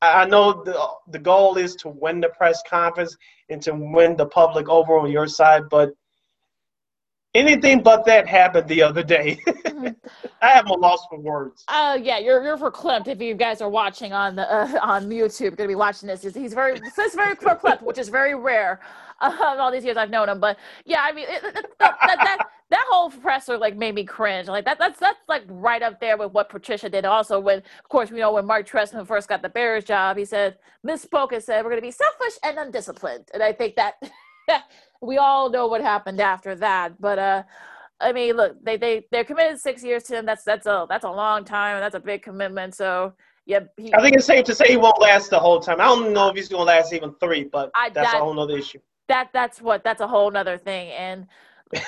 I know the the goal is to win the press conference and to win the public over on your side, but anything but that happened the other day. Mm-hmm. I have a loss for words. Uh, yeah, you're you're verklempt if you guys are watching on the uh, on YouTube. Gonna be watching this. He's very he's very verklempt, which is very rare. Uh, all these years I've known him, but yeah, I mean it, it, that, that, that that whole presser like made me cringe. Like that that's that's like right up there with what Patricia did. Also, when of course we know when Mark Trestman first got the Bears job, he said misspoke and said we're gonna be selfish and undisciplined, and I think that. we all know what happened after that. But uh, I mean, look, they they they're committed six years to him. That's that's a that's a long time. That's a big commitment. So yeah, he, I think it's safe to say he won't last the whole time. I don't know if he's going to last even three, but I, that's that, a whole other issue. That that's what that's a whole other thing. And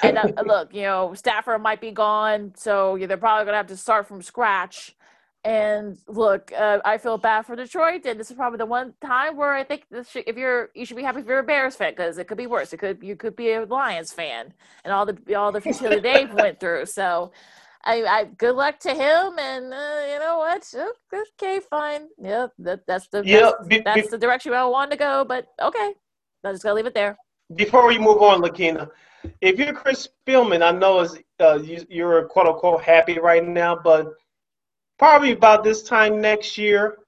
and uh, look, you know, Stafford might be gone, so yeah, they're probably going to have to start from scratch. And look, uh, I feel bad for Detroit, and this is probably the one time where I think should, if you're, you should be happy if you're a Bears fan because it could be worse. It could you could be a Lions fan, and all the all the futility they've went through. So, I, I good luck to him, and uh, you know what? Okay, fine. Yeah, that, that's the yeah, that's, be, that's be, the direction I wanted to go. But okay, I'm just gonna leave it there. Before we move on, Lakeena, if you're Chris Spielman, I know uh, you, you're quote unquote happy right now, but probably about this time next year,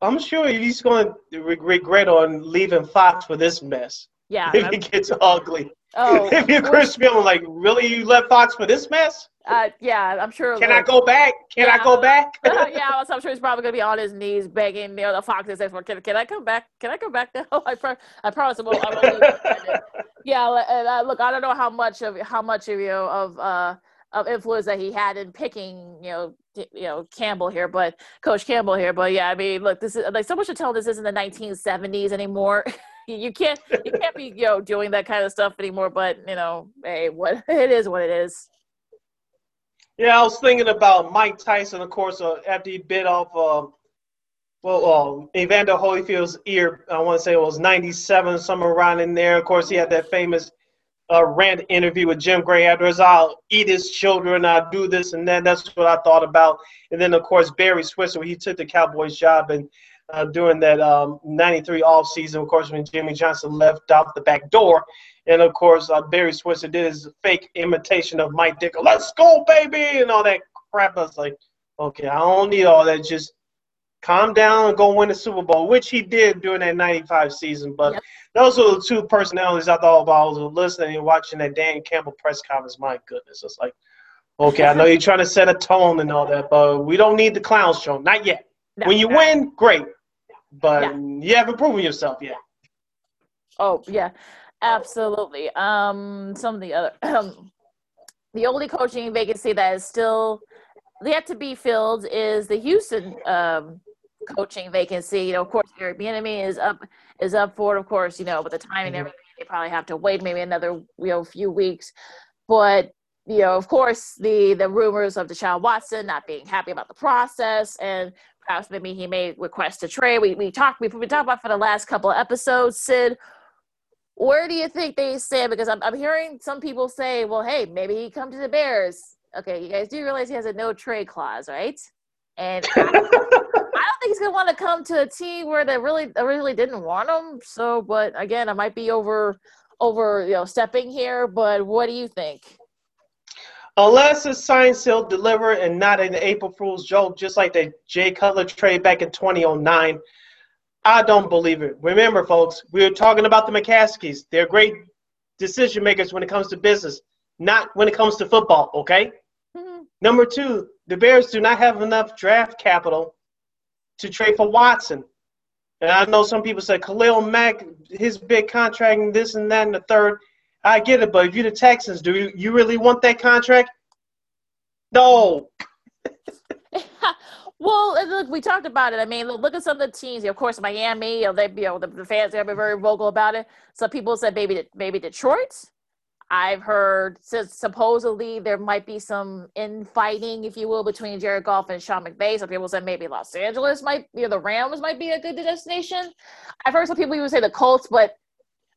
I'm sure he's going to regret on leaving Fox for this mess. Yeah, if it gets ugly. Oh, if you're Chris Miller, like, really, you left Fox for this mess? Uh, yeah, I'm sure. Can like, I go back? Can yeah, I go back? uh, yeah, I'm sure he's probably gonna be on his knees begging, you know, the Foxes for can, can I come back? Can I come back now? I, pro- I promise I won't. I won't yeah, and, uh, look, I don't know how much of how much of you know, of uh of influence that he had in picking, you know, you know Campbell here, but Coach Campbell here. But yeah, I mean, look, this is like someone should tell this isn't the 1970s anymore. you can't you can't be you know doing that kind of stuff anymore. But you know, hey, what it is, what it is. Yeah, I was thinking about Mike Tyson, of course, uh, after he bit off, uh, well, uh, Evander Holyfield's ear. I want to say it was '97, somewhere around in there. Of course, he had that famous a rant interview with Jim Gray afterwards. I'll eat his children. I'll do this and then that's what I thought about. And then of course Barry Switzer, he took the Cowboys job and uh, during that um, 93 off season, of course, when Jimmy Johnson left out the back door. And of course, uh, Barry Switzer did his fake imitation of Mike Ditka. Let's go, baby, and all that crap. I was like, okay, I don't need all that. Just calm down and go win the Super Bowl, which he did during that 95 season. But yep. those are the two personalities I thought about. I was listening and watching that Dan Campbell press conference. My goodness. It's like, okay, I know you're trying to set a tone and all that, but we don't need the clown show. Not yet. No, when you no. win, great. But yeah. you haven't proven yourself yet. Oh, yeah. Absolutely. Um, some of the other, um, the only coaching vacancy that is still yet to be filled is the Houston um, coaching vacancy. You know, of course, Eric Bieniemy is up is up for it. Of course, you know, but the timing mm-hmm. everything, they probably have to wait maybe another you know few weeks. But you know, of course, the the rumors of Deshaun Watson not being happy about the process and perhaps maybe he may request a trade. We we talked we've been talking about for the last couple of episodes. Sid, where do you think they stand? Because I'm I'm hearing some people say, well, hey, maybe he come to the Bears. Okay, you guys do realize he has a no trade clause, right? And think he's gonna want to come to a team where they really originally didn't want him. So, but again, I might be over over you know stepping here. But what do you think? Unless it's signed, sealed, delivered, and not an April Fool's joke, just like the Jay Cutler trade back in 2009, I don't believe it. Remember, folks, we were talking about the McCaskies. They're great decision makers when it comes to business, not when it comes to football. Okay. Mm-hmm. Number two, the Bears do not have enough draft capital to trade for Watson. And I know some people say Khalil Mack, his big contract, and this and that and the third. I get it, but if you're the Texans, do you, you really want that contract? No. well, look, we talked about it. I mean, look, look at some of the teams. Of course, Miami. You know, they, you know, the, the fans been very vocal about it. Some people said maybe maybe Detroit. I've heard supposedly there might be some infighting, if you will, between Jared Goff and Sean McVay. Some people said maybe Los Angeles might, you know, the Rams might be a good destination. I've heard some people even say the Colts, but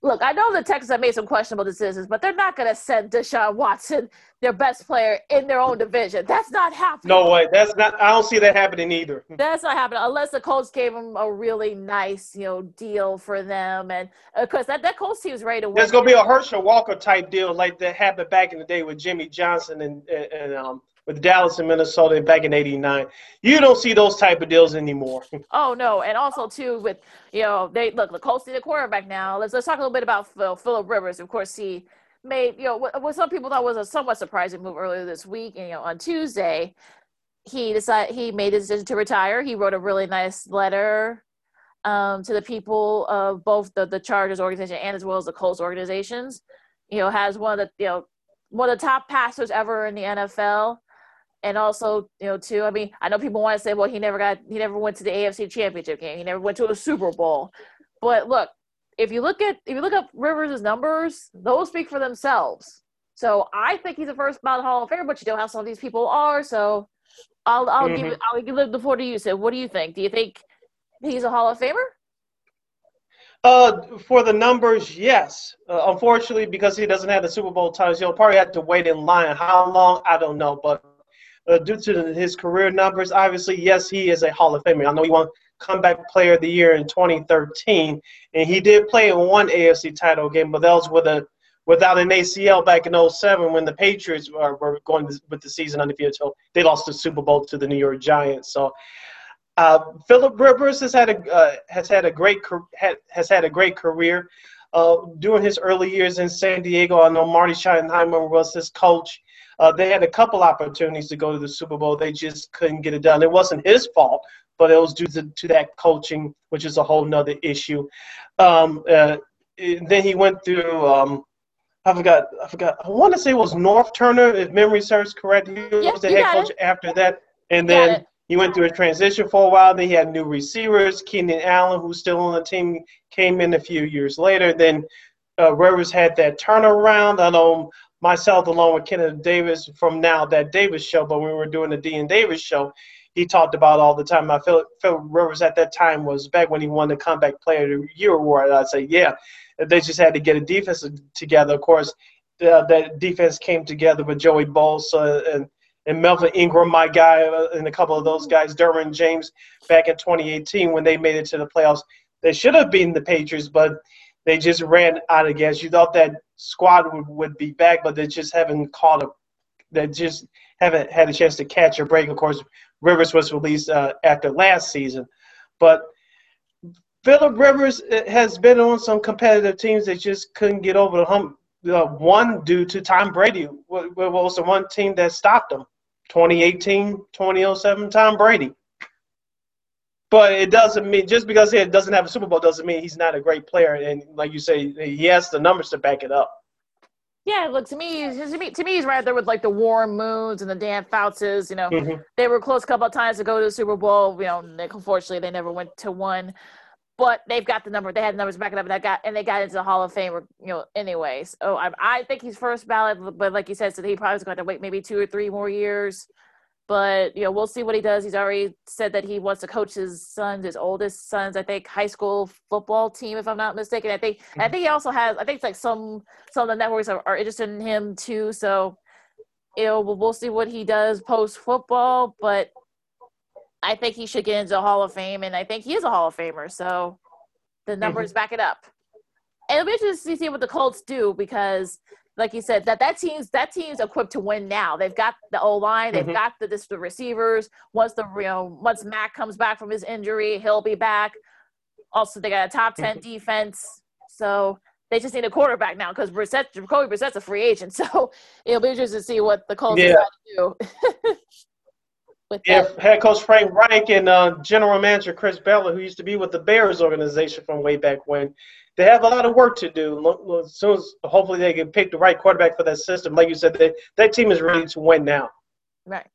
look, I know the Texans have made some questionable decisions, but they're not going to send Deshaun Watson, their best player, in their own division. That's not happening. No way. That's not. I don't see that happening either. That's not happening unless the Colts gave him a really nice, you know, deal for them, and because uh, that that Colts team is ready to win. There's going to be a Herschel Walker type deal like that happened back in the day with Jimmy Johnson and and um, with Dallas and Minnesota back in '89. You don't see those type of deals anymore. Oh no, and also too with you know they look the Colts need a quarterback now. Let's let's talk a little bit about Phil, Philip Rivers. Of course, he made you know what, what some people thought was a somewhat surprising move earlier this week. And, you know, on Tuesday, he decided he made a decision to retire. He wrote a really nice letter um, to the people of both the the Chargers organization and as well as the Colts organizations. You know, has one of the you know one of the top passers ever in the NFL and also you know too i mean i know people want to say well he never got he never went to the afc championship game he never went to a super bowl but look if you look at if you look up rivers' numbers those speak for themselves so i think he's a first ballot hall of famer but you know how some of these people are so i'll i'll mm-hmm. give i'll give the floor to you so what do you think do you think he's a hall of famer uh, for the numbers, yes. Uh, unfortunately, because he doesn't have the Super Bowl titles, he'll probably have to wait in line. How long? I don't know. But uh, due to his career numbers, obviously, yes, he is a Hall of Famer. I know he won Comeback Player of the Year in 2013, and he did play in one AFC title game, but that was with a without an ACL back in 07 when the Patriots were, were going with the season undefeated. So they lost the Super Bowl to the New York Giants. So uh, Philip Rivers has had a uh, has had a great has had a great career. Uh, during his early years in San Diego, I know Marty Schottenheimer was his coach. Uh, they had a couple opportunities to go to the Super Bowl. They just couldn't get it done. It wasn't his fault, but it was due to, to that coaching, which is a whole nother issue. Um, uh, then he went through. Um, I forgot. I forgot. I want to say it was Norv Turner, if memory serves correct. He was the head coach it. after that, and then he went through a transition for a while. Then he had new receivers. Keenan Allen, who's still on the team, came in a few years later. Then uh, Rivers had that turnaround. I don't know myself along with Kenneth Davis from now that Davis show, but when we were doing the Dean Davis show, he talked about all the time. I feel Phil Rivers at that time was back when he won the comeback player of the year award. I'd say, yeah, they just had to get a defense together. Of course, the, that defense came together with Joey Bosa and and Melvin Ingram, my guy, and a couple of those guys, Derwin James, back in 2018 when they made it to the playoffs. They should have been the Patriots, but they just ran out of gas. You thought that squad would, would be back, but they just haven't caught a, they just haven't had a chance to catch a break. Of course, Rivers was released uh, after last season, but Philip Rivers uh, has been on some competitive teams that just couldn't get over the hump. One due to Tom Brady. Was the one team that stopped them. 2018, 2007, Tom Brady. But it doesn't mean just because he doesn't have a Super Bowl doesn't mean he's not a great player. And like you say, he has the numbers to back it up. Yeah, look to me, to me, to me, he's right there with like the Warren Moons and the Dan Foutses. You know, mm-hmm. they were close a couple of times to go to the Super Bowl. You know, unfortunately, they never went to one. But they've got the number. They had the numbers backing up, and that got and they got into the Hall of Fame. You know, anyways. So I, I think he's first ballot, but like you said, so he probably going to wait maybe two or three more years but you know we'll see what he does. He's already said that he wants to coach his sons his oldest sons i think high school football team if i'm not mistaken. I think mm-hmm. i think he also has i think it's like some some of the networks are, are interested in him too. So you know we'll, we'll see what he does post football but i think he should get into the hall of fame and i think he is a hall of famer. So the numbers mm-hmm. back it up. And it'll be interesting to see what the colts do because like you said, that that team's that team's equipped to win now. They've got the O line, they've mm-hmm. got the, this, the receivers. Once the you know once Mac comes back from his injury, he'll be back. Also, they got a top 10 mm-hmm. defense, so they just need a quarterback now because Brissett, Jacoby Brissett's a free agent. So it'll be interesting to see what the Colts do. yeah. do. if head coach Frank Reich and uh, general manager Chris Ballard, who used to be with the Bears organization from way back when, they have a lot of work to do. As soon as hopefully they can pick the right quarterback for that system, like you said, they, that team is ready to win now. Right.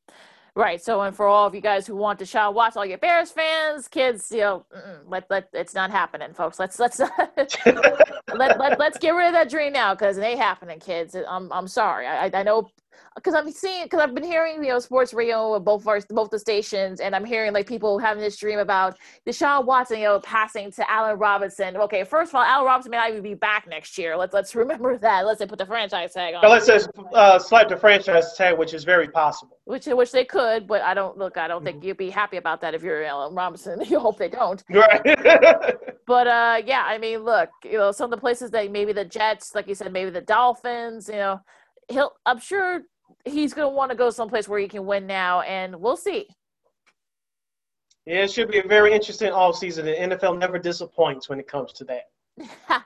Right. So, and for all of you guys who want to shout, watch all your Bears fans, kids, you know, let let it's not happening, folks. Let's let's let, let let's get rid of that dream now because it ain't happening, kids. I'm I'm sorry. I I know because I'm seeing because I've been hearing you know sports radio both our, both the stations, and I'm hearing like people having this dream about Deshaun Watson, you know, passing to Allen Robinson. Okay, first of all, Allen Robinson may not even be back next year. Let's let's remember that. Let's say put the franchise tag on. let's say uh, slap the franchise tag, which is very possible. Which which they could, but I don't look. I don't mm-hmm. think you'd be happy about that if you're Allen Robinson. You hope they don't. Right. but uh, yeah, I mean, look, you know, some of the places that maybe the Jets, like you said, maybe the Dolphins, you know he'll I'm sure he's going to want to go someplace where he can win now, and we'll see. Yeah, it should be a very interesting all season. The NFL never disappoints when it comes to that.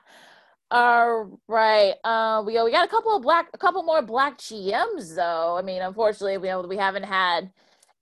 All right. Uh, we we got a couple of black, a couple more black GMs though. I mean, unfortunately, we know we haven't had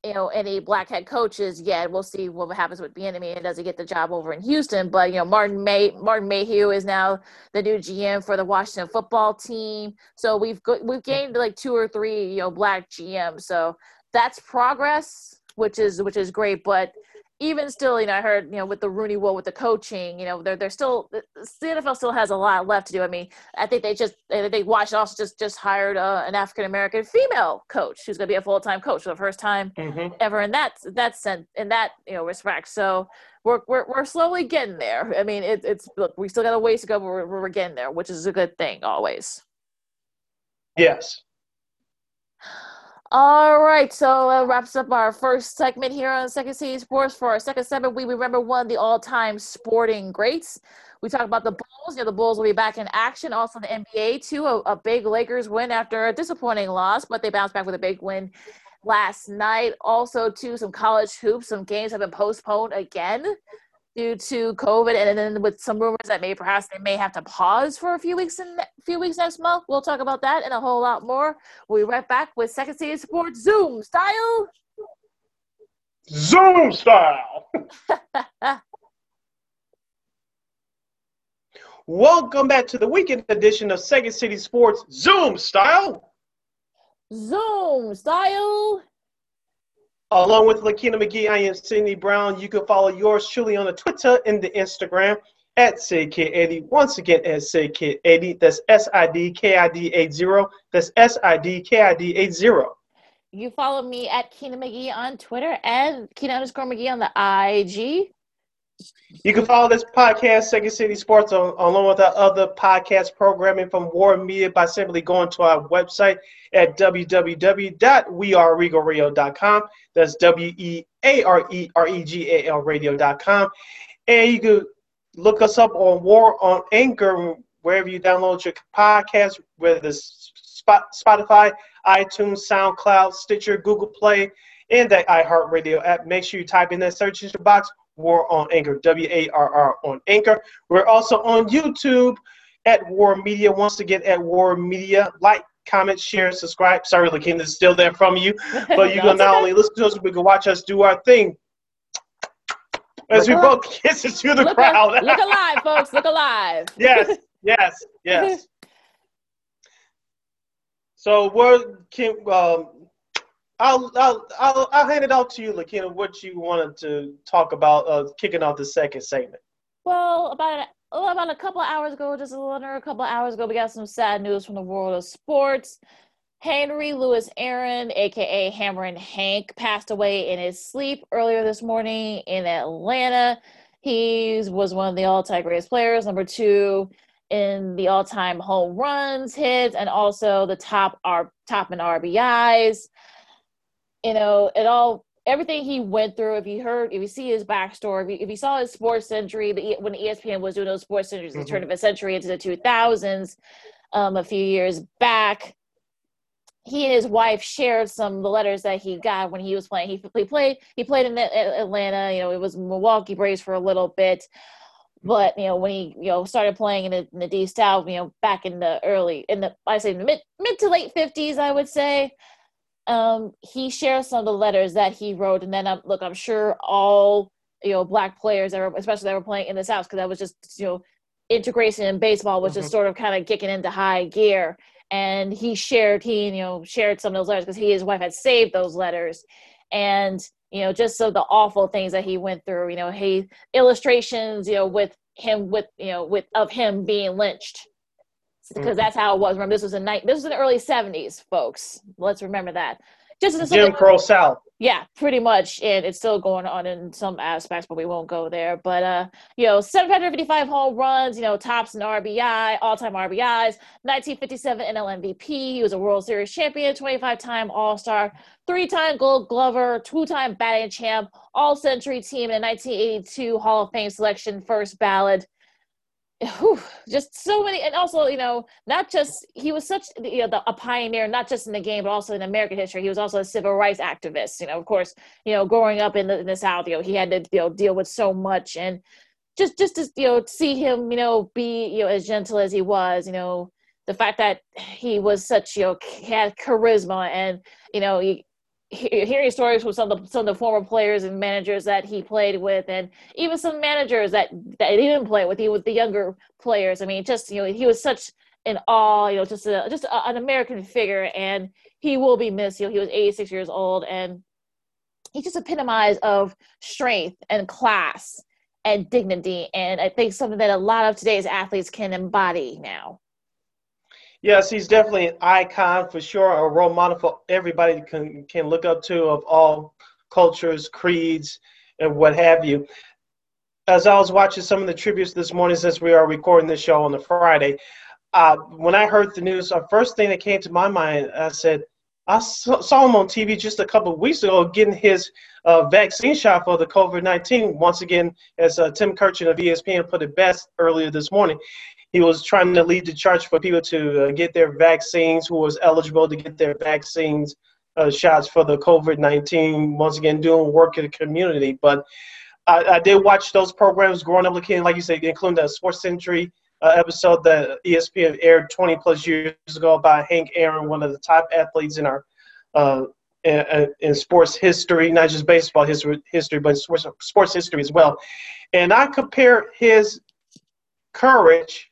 you know any black head coaches yet. We'll see what happens with Bieniemy and does he get the job over in Houston. But you know, Martin May Martin Mayhew is now the new GM for the Washington football team. So we've go- we've gained like two or three you know black GMs. So that's progress, which is which is great. But even still, you know, I heard, you know, with the Rooney Rule, with the coaching, you know, they're they're still the NFL still has a lot left to do. I mean, I think they just they Washington also just just hired uh, an African American female coach who's going to be a full time coach for the first time mm-hmm. ever in that that sense in that you know respect. So we're we're we're slowly getting there. I mean, it, it's look, we still got a ways to go, but we're, we're getting there, which is a good thing always. Yes. All right, so that wraps up our first segment here on Second City Sports. For our second segment, we remember one of the all-time sporting greats. We talk about the Bulls. You know, the Bulls will be back in action. Also, the NBA too. A, a big Lakers win after a disappointing loss, but they bounced back with a big win last night. Also, too, some college hoops. Some games have been postponed again due to COVID, and then with some rumors that maybe perhaps they may have to pause for a few weeks in a few weeks next month. We'll talk about that and a whole lot more. We'll be right back with Second City Sports Zoom style. Zoom style. Welcome back to the weekend edition of Second City Sports Zoom style. Zoom style. Along with Lakeena McGee, I am Sydney Brown. You can follow yours truly on the Twitter and the Instagram at SidKid80. Once again, at SidKid80. That's S I D K I D 80. That's S I D K I D 80. You follow me at Keena McGee on Twitter and Keena underscore McGee on the IG. You can follow this podcast, Second City Sports, on, along with our other podcast programming from WARR Media by simply going to our website at www.weareregalradio.com. That's W E A R E R E G A L radio.com. And you can look us up on WARR on Anchor, wherever you download your podcast, whether it's Spotify, iTunes, SoundCloud, Stitcher, Google Play, and that iHeartRadio app. Make sure you type in that search engine box WARR on Anchor, W A R R on Anchor. We're also on YouTube at WARR Media. Once again, at WARR Media. Like, comment, share, subscribe. Sorry, Lakeem, is still there from you. But you can not only listen to us, we can watch us do our thing. As look we both kiss it to the look crowd. A, look alive, folks. Look alive. yes, yes, yes. so, what can um, I'll, I'll, I'll, I'll hand it off to you, Lakeena, what you wanted to talk about uh, kicking off the second segment. Well, about about a couple hours ago, just a little under a couple hours ago, we got some sad news from the world of sports. Henry Louis Aaron, aka Hammerin' Hank, passed away in his sleep earlier this morning in Atlanta. He was one of the all-time greatest players, number two in the all-time home runs, hits, and also the top R top in RBIs you know, it all everything he went through. If you heard, if you see his backstory, if you, if you saw his sports century, the, when ESPN was doing those sports centuries, mm-hmm. the turn of a century into the 2000s, um, a few years back, he and his wife shared some of the letters that he got when he was playing. He, he played he played in Atlanta. You know, it was Milwaukee Braves for a little bit, but you know when he you know started playing in the, in the D South, you know back in the early in the I say mid mid to late 50s, I would say um, he shares some of the letters that he wrote, and then um, look, I'm sure all you know black players that were, especially that were playing in the South, because that was just you know integration in baseball was mm-hmm. just sort of kind of kicking into high gear. And he shared, he you know shared some of those letters because he his wife had saved those letters, and you know just so the awful things that he went through. You know, he illustrations, you know, with him with you know with of him being lynched because mm-hmm. that's how it was. Remember, this was a night. This was in the early '70s, folks. Let's remember that. Just as Jim Crow South. Yeah, pretty much, and it's still going on in some aspects, but we won't go there. But uh, you know, 755 home runs, you know, tops in RBI, all-time RBIs, 1957 NL MVP. He was a World Series champion, 25-time All-Star, three-time Gold Glover, two-time batting champ, All-Century team in 1982 Hall of Fame selection, first ballot whew, just so many and also you know not just he was such you know the, a pioneer not just in the game but also in american history he was also a civil rights activist you know of course you know growing up in the, in the south you know he had to you know deal with so much and just just to you know see him you know be you know as gentle as he was you know the fact that he was such you know had charisma and you know he, hearing stories from some of the some of the former players and managers that he played with, and even some managers that that he didn't play with, he with the younger players. I mean, just you know, he was such an awe, you know, just a just a, an American figure, and he will be missed. You know, he was 86 years old, and he just epitomized of strength and class and dignity, and I think something that a lot of today's athletes can embody now. Yes, he's definitely an icon for sure, a role model for everybody can can look up to of all cultures, creeds, and what have you. As I was watching some of the tributes this morning, since we are recording this show on the Friday, uh, when I heard the news, the first thing that came to my mind, I said, I saw him on TV just a couple of weeks ago getting his uh, vaccine shot for the COVID 19. Once again, as uh, Tim Kurkjian of ESPN put it best earlier this morning, he was trying to lead the charge for people to uh, get their vaccines, who was eligible to get their vaccines uh, shots for the COVID 19. Once again, doing work in the community. But I, I, did watch those programs growing up, looking, like you said, including the Sports Century uh, episode that ESPN aired 20 plus years ago about Hank Aaron, one of the top athletes in our uh, in, in, sports history, not just baseball history, history but sports, sports history as well. And I compare his courage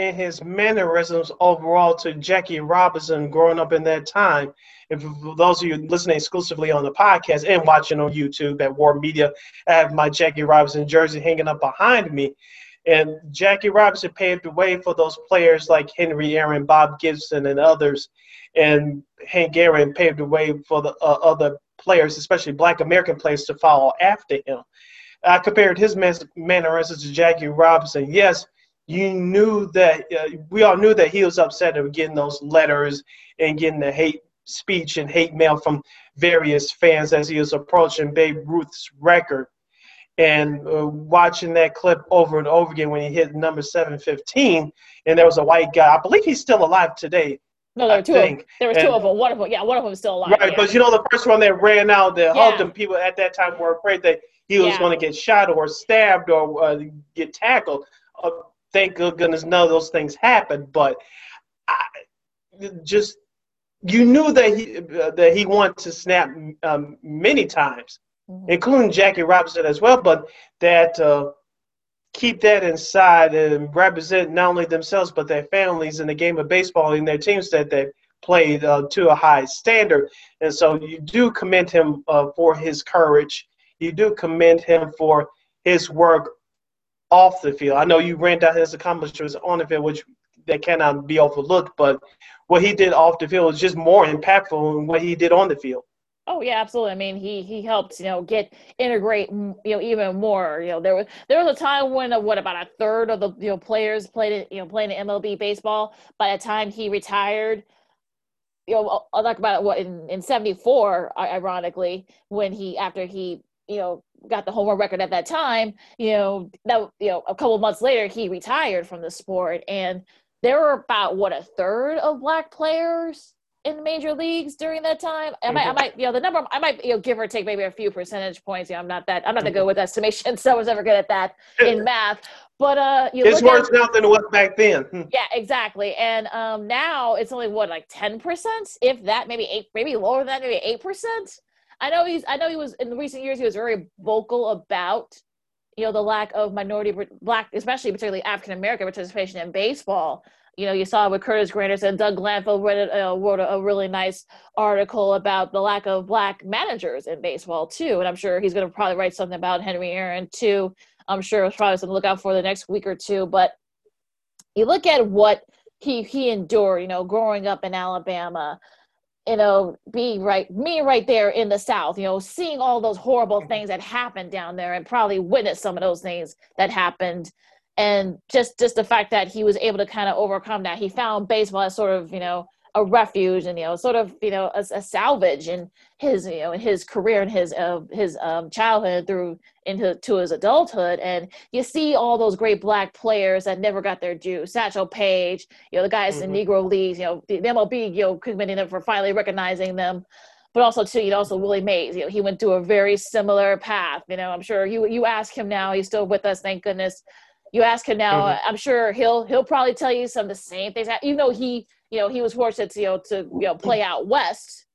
and his mannerisms overall to Jackie Robinson growing up in that time. And for those of you listening exclusively on the podcast and watching on YouTube at WARR Media, I have my Jackie Robinson jersey hanging up behind me. And Jackie Robinson paved the way for those players like Henry Aaron, Bob Gibson, and others. And Hank Aaron paved the way for the uh, other players, especially Black American players, to follow after him. I compared his mannerisms to Jackie Robinson. Yes, you knew that uh, we all knew that he was upset of getting those letters and getting the hate speech and hate mail from various fans as he was approaching Babe Ruth's record. And uh, watching that clip over and over again when he hit number 715, and there was a white guy. I believe he's still alive today. No, there were two. Of, there were and, two of them. One of them, yeah, one of them is still alive. Right, yeah. but you know the first one that ran out that yeah. hugged him. People at that time were afraid that he was yeah. going to get shot or stabbed or uh, get tackled. Uh, thank goodness none of those things happened. But I, just you knew that he uh, that he wanted to snap um, many times, mm-hmm. including Jackie Robinson as well. But that uh, keep that inside and represent not only themselves but their families in the game of baseball and their teams that they played uh, to a high standard. And so you do commend him uh, for his courage. You do commend him for his work off the field. I know you ran down his accomplishments on the field, which that cannot be overlooked, but what he did off the field was just more impactful than what he did on the field. Oh yeah, absolutely. I mean, he he helped you know get integrate you know even more. You know, there was there was a time when uh, what about a third of the you know players played it you know playing MLB baseball. By the time he retired, you know, I'll talk about what in in '74, ironically, when he after he you know got the home run record at that time, you know, that you know, a couple months later he retired from the sport and there were about what a third of black players in the major leagues during that time. I might, I might, you know, the number I might, you know, give or take maybe a few percentage points. You know, I'm not that, I'm not that good with estimations. So I was ever good at that in math. But uh, you it's worse now than it was back then. Hmm. Yeah, exactly. And um, now it's only what like ten percent, if that, maybe eight, maybe lower than that, maybe eight percent I know he's I know he was in the recent years he was very vocal about you know the lack of minority black especially particularly African American participation in baseball. You know, you saw with Curtis Granderson and Doug Glanville wrote, uh, wrote a, a, really nice article about the lack of black managers in baseball too. And I'm sure he's going to probably write something about Henry Aaron too. I'm sure it's probably something to look out for the next week or two. But you look at what he he endured, you know, growing up in Alabama, you know, be right, me right there in the South, you know, seeing all those horrible mm-hmm. things that happened down there, and probably witnessed some of those things that happened, and just just the fact that he was able to kind of overcome that. He found baseball as sort of, you know, a refuge and you know sort of you know a, a salvage in his you know in his career and his uh, his um, childhood through into to his adulthood and you see all those great black players that never got their due satchel paige you know the guys mm-hmm. in negro leagues you know the, the mlb you know commending them for finally recognizing them but also too, you know, also Willie Mays, you know, he went through a very similar path. You know, I'm sure you you ask him now, he's still with us, thank goodness. You ask him now, mm-hmm. I'm sure he'll he'll probably tell you some of the same things. Even though he you know, he was fortunate to, you know, to, you know, play out west.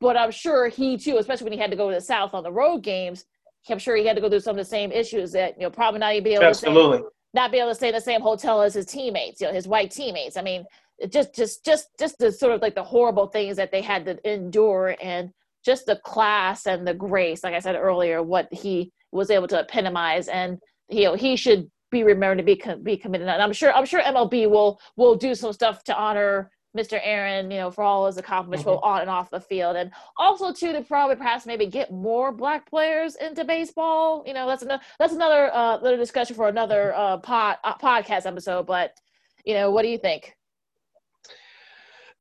But I'm sure he too, especially when he had to go to the south on the road games, I'm sure he had to go through some of the same issues that, you know, probably not even be able Absolutely. to stay, not be able to stay in the same hotel as his teammates, you know, his white teammates. I mean, just just just just the sort of like the horrible things that they had to endure and just the class and the grace, like I said earlier, what he was able to epitomize and you know, he should be remembered to be be committed. And I'm sure I'm sure MLB will will do some stuff to honor Mr. Aaron, you know, for all his accomplishments mm-hmm. on and off the field, and also too to probably perhaps maybe get more black players into baseball. You know, that's another that's another uh, little discussion for another mm-hmm. uh, pod uh, podcast episode. But you know, what do you think?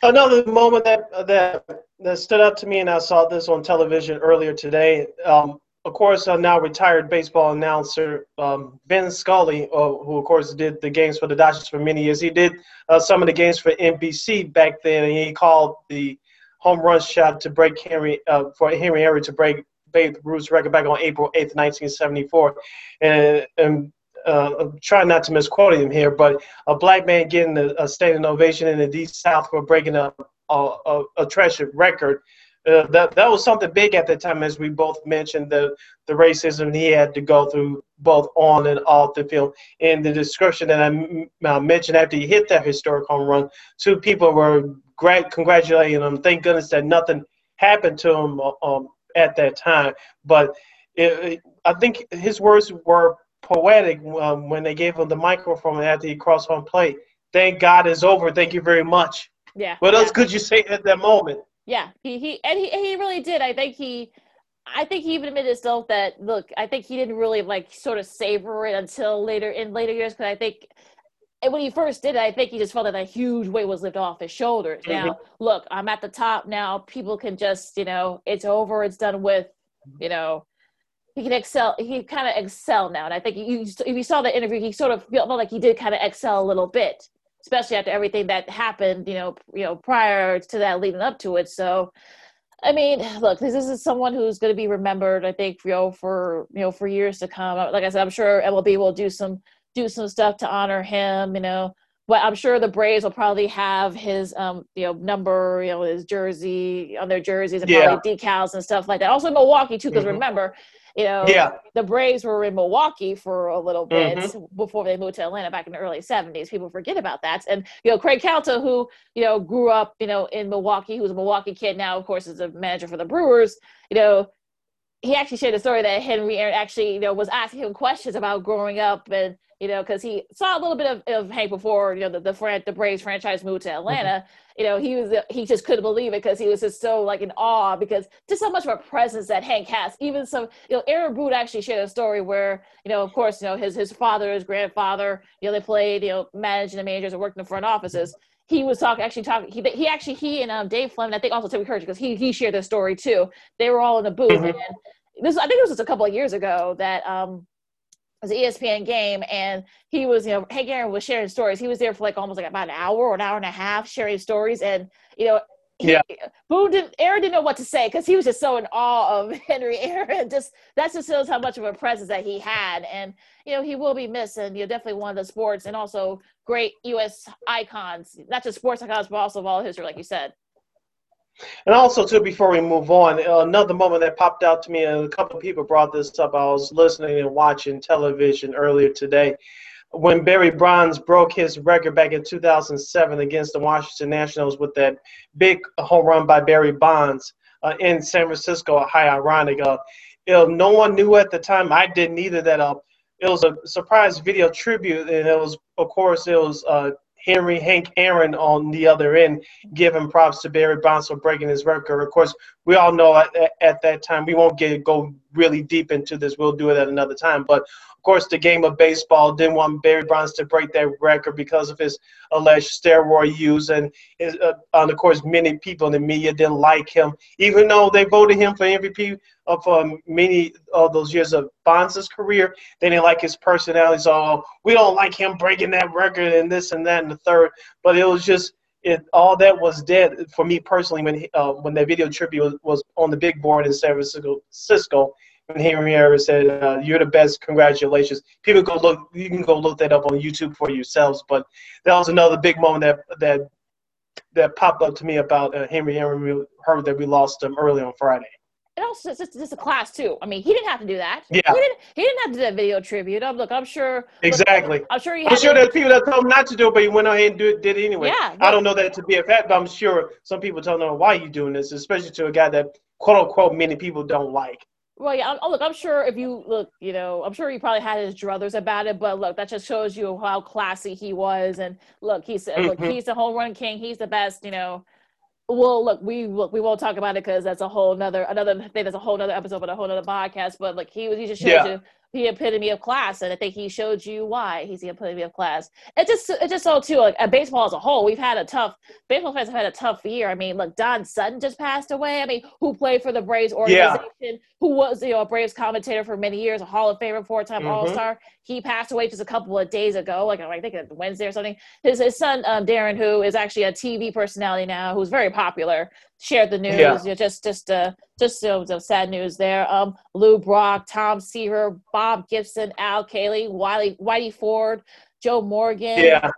Another moment that that that stood out to me, and I saw this on television earlier today. Um, of course, a now retired baseball announcer, um, Vin Scully, uh, who of course did the games for the Dodgers for many years. He did uh, some of the games for NBC back then, and he called the home run shot to break Henry uh, for Henry Aaron to break Babe Ruth's record back on April 8th, 1974. And, and uh, I'm trying not to misquote him here, but a black man getting a, a standing ovation in the Deep South for breaking a, a, a, a treasured record uh, that that was something big at the time, as we both mentioned the the racism he had to go through both on and off the field. In the description that I mentioned after he hit that historic home run, two people were great congratulating him. Thank goodness that nothing happened to him um, at that time. But it, I think his words were poetic um, when they gave him the microphone after he crossed home plate. Thank God it's over. Thank you very much. Yeah. What yeah. else could you say at that moment? Yeah, he he and he he really did. I think he I think he even admitted himself that look, I think he didn't really like sort of savor it until later in later years because I think when he first did it, I think he just felt that a huge weight was lifted off his shoulders. Mm-hmm. Now, look, I'm at the top now. People can just, you know, it's over, it's done with, you know, he can excel. He kind of excel now, and I think you, if you saw the interview, he sort of felt like he did kind of excel a little bit especially after everything that happened, you know, you know, prior to that leading up to it. So, I mean, look, this, is someone who's going to be remembered, I think, you know, for you know, for years to come. Like I said, I'm sure MLB will do some do some stuff to honor him, you know. But I'm sure the Braves will probably have his, um, you know, number, you know, his jersey on their jerseys and yeah. probably decals and stuff like that. Also Milwaukee too, because mm-hmm. remember, you know, yeah. the Braves were in Milwaukee for a little bit mm-hmm. before they moved to Atlanta back in the early 70s. People forget about that. And, you know, Craig Counsell, who, you know, grew up, you know, in Milwaukee, who's a Milwaukee kid now, of course, is a manager for the Brewers, you know, he actually shared a story that Henry Aaron actually, you know, was asking him questions about growing up and you know, because he saw a little bit of, of Hank before, you know, the the, Fran- the Braves franchise moved to Atlanta. Mm-hmm. You know, he was he just couldn't believe it because he was just so like in awe because just so much of a presence that Hank has. Even some, you know, Aaron Boone actually shared a story where, you know, of course, you know, his his father, his grandfather, you know, they played, you know, managing the managers and worked in the front offices. He was talking, actually talking. He, he actually he and um, Dave Flemming, I think also Timmy Kurkjian, because he he shared this story too. They were all in the booth, mm-hmm. and this I think it was just a couple of years ago that um was an ESPN game, and he was, you know, Hank Aaron was sharing stories. He was there for like almost like about an hour or an hour and a half sharing stories, and you know, he, yeah. Boone didn't, Aaron didn't know what to say because he was just so in awe of Henry Aaron. Just that just shows how much of a presence that he had, and you know, he will be missed, and you know, definitely one of the sports and also great U.S. icons, not just sports icons, but also of all history, like you said. And also, too, before we move on, another moment that popped out to me, and a couple of people brought this up. I was listening and watching television earlier today when Barry Bonds broke his record back in 2007 against the Washington Nationals with that big home run by Barry Bonds uh, in San Francisco. A high ironic. Uh, know, no one knew at the time. I didn't either. That uh, it was a surprise video tribute, and it was, of course, it was uh, Henry Hank Aaron on the other end, giving props to Barry Bonds for breaking his record. Of course, we all know at, at that time we won't get go really deep into this. We'll do it at another time. But of course, the game of baseball didn't want Barry Bonds to break that record because of his alleged steroid use, and, his, uh, and of course, many people in the media didn't like him, even though they voted him for MVP of um, many of those years of Bonds' career. They didn't like his personality, so oh, we don't like him breaking that record and this and that and the third. But it was just it all that was dead for me personally when uh, when that video tribute was, was on the big board in San Francisco. When Henry Harris said, uh, "You're the best. Congratulations." People go look. You can go look that up on YouTube for yourselves. But that was another big moment that that that popped up to me about uh, Henry Henry. Heard that we lost him early on Friday. And also, it's just, just a class too. I mean, he didn't have to do that. Yeah, he didn't. He didn't have to do that video tribute. I'm, look, I'm sure. Exactly. Look, I'm sure he. I'm sure there's people that told him not to do it, but he went ahead and do it, did it anyway. Yeah. I don't know that to be a fact, but I'm sure some people don't know why you're doing this, especially to a guy that quote unquote many people don't like. Well, yeah. Oh, look, I'm sure if you look, you know, I'm sure he probably had his druthers about it, but look, that just shows you how classy he was. And look, he said, mm-hmm. look, he's the home run king. He's the best, you know. Well, look, we look, we won't talk about it because that's a whole nother another thing. That's a whole other episode, but a whole other podcast. But like he was, he just showed yeah. you the epitome of class, and I think he showed you why he's the epitome of class. It just it just so too like baseball as a whole, we've had a tough baseball fans have had a tough year. I mean, look, Don Sutton just passed away. I mean, who played for the Braves organization, yeah. who was you know a Braves commentator for many years, a Hall of Famer, four time mm-hmm. All Star. He passed away just a couple of days ago, like I think Wednesday or something. His his son um, Darren, who is actually a TV personality now, who's very popular shared the news. Yeah. You know, just just uh just so, so sad news there. Um, Lou Brock, Tom Seaver, Bob Gibson, Al Kaline, Wiley, Whitey Ford, Joe Morgan. Yeah.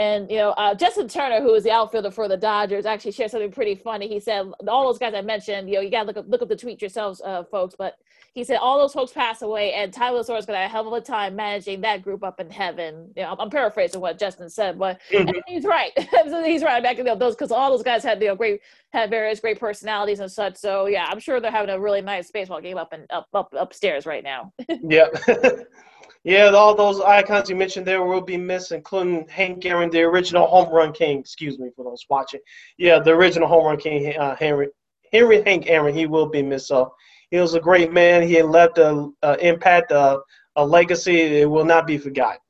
And you know, uh, Justin Turner, who is the outfielder for the Dodgers, actually shared something pretty funny. He said all those guys I mentioned, you know, you got to look up look up the tweet yourselves, uh, folks. But he said all those folks passed away, and Tyler Soares got a hell of a time managing that group up in heaven. You know, I'm, I'm paraphrasing what Justin said, but mm-hmm. he's right. he's right back in you know, those because all those guys had you know great had various great personalities and such. So yeah, I'm sure they're having a really nice baseball game up and up up upstairs right now. yeah. Yeah, all those icons you mentioned there will be missed, including Hank Aaron, the original home run king. Excuse me for those watching. Yeah, the original home run king, uh, Henry Henry Hank Aaron. He will be missed. So he was a great man. He left an impact, a, a legacy. It will not be forgotten.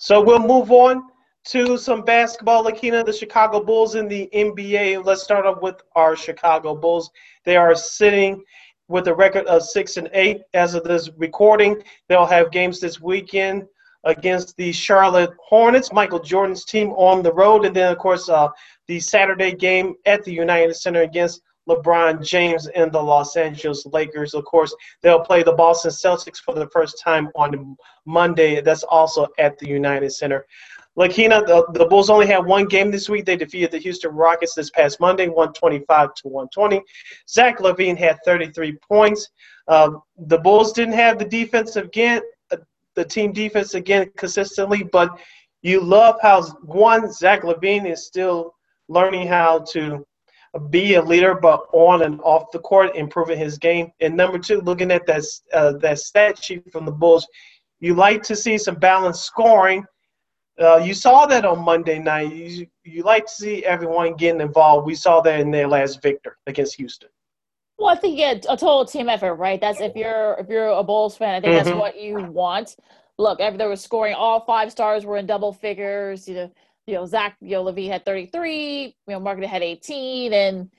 So we'll move on to some basketball. Lakeena, the Chicago Bulls in the NBA. Let's start off with our Chicago Bulls. They are sitting with a record of six and eight as of this recording. They'll have games this weekend against the Charlotte Hornets, Michael Jordan's team on the road, and then of course uh, the Saturday game at the United Center against LeBron James and the Los Angeles Lakers. Of course, they'll play the Boston Celtics for the first time on Monday. That's also at the United Center. Lakeena, the, the Bulls only had one game this week. They defeated the Houston Rockets this past Monday, 125 to 120. Zach LaVine had 33 points. Uh, the Bulls didn't have the defense again, uh, the team defense again consistently, but you love how one Zach LaVine is still learning how to be a leader, but on and off the court, improving his game. And number two, looking at that uh, that stat sheet from the Bulls, you like to see some balanced scoring. Uh, you saw that on Monday night. You, you like to see everyone getting involved. We saw that in their last victor against Houston. Well, I think yeah, a total team effort, right? That's if you're if you're a Bulls fan, I think mm-hmm. that's what you want. Look, every, there was scoring. All five stars were in double figures. You know, you know, Zach, you know, had 33, you know, Markkanen had 18, and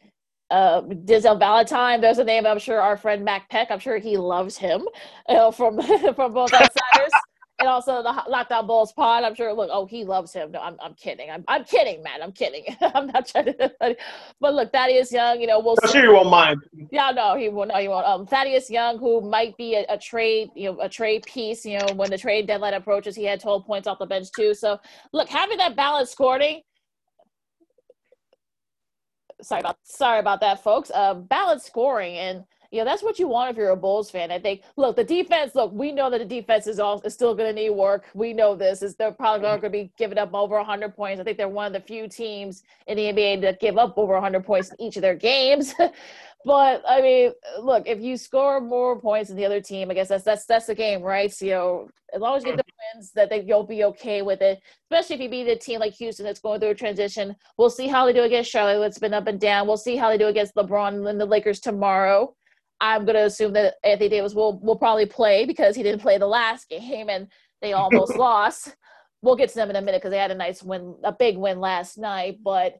uh, Denzel Valentine, there's a name I'm sure our friend Mac Peck, I'm sure he loves him you know, from from both outsiders and also the Lockdown Bulls pod. I'm sure. Look, oh, he loves him. No, I'm, I'm kidding. I'm, I'm kidding, man. I'm kidding. I'm not trying to. But look, Thaddeus Young. You know, we'll. I'm sure you won't mind. Yeah, no, he won't. No, he won't. Um, Thaddeus Young, who might be a, a, trade, you know, a trade piece. You know, when the trade deadline approaches, he had 12 points off the bench too. So, look, having that balanced scoring. Sorry about sorry about that, folks. Uh, balanced scoring and you know, that's what you want if you're a Bulls fan. I think. Look, the defense. Look, we know that the defense is all is still going to need work. We know this. Is they're probably not mm-hmm. going to be giving up over 100 points. I think they're one of the few teams in the NBA that give up over 100 points in each of their games. but I mean, look, if you score more points than the other team, I guess that's that's that's the game, right? So you know, as long as you get the mm-hmm. wins, that they, you'll be okay with it. Especially if you beat a team like Houston that's going through a transition. We'll see how they do against Charlotte. It's been up and down. We'll see how they do against LeBron and the Lakers tomorrow. I'm gonna assume that Anthony Davis will will probably play because he didn't play the last game and they almost lost. We'll get to them in a minute because they had a nice win, a big win last night. But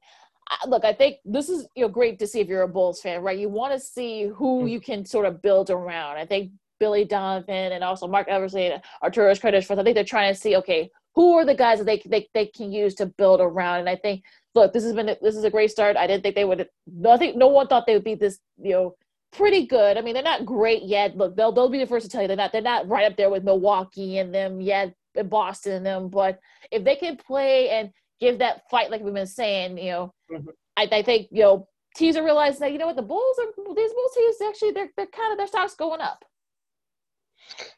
look, I think this is you know great to see if you're a Bulls fan, right? You want to see who mm. you can sort of build around. I think Billy Donovan and also Marc Eversley and Arturas Karnisovas. I think they're trying to see okay who are the guys that they, they they can use to build around. And I think look, this has been this is a great start. I didn't think they would. I think no one thought they would be this you know pretty good. I mean, they're not great yet. Look, they'll they'll be the first to tell you they're not they're not right up there with Milwaukee and them yet, and Boston and them. But if they can play and give that fight like we've been saying, you know, mm-hmm. I, I think you know teams are realizing that you know what the Bulls are these Bulls teams actually they're they're kind of their stocks going up.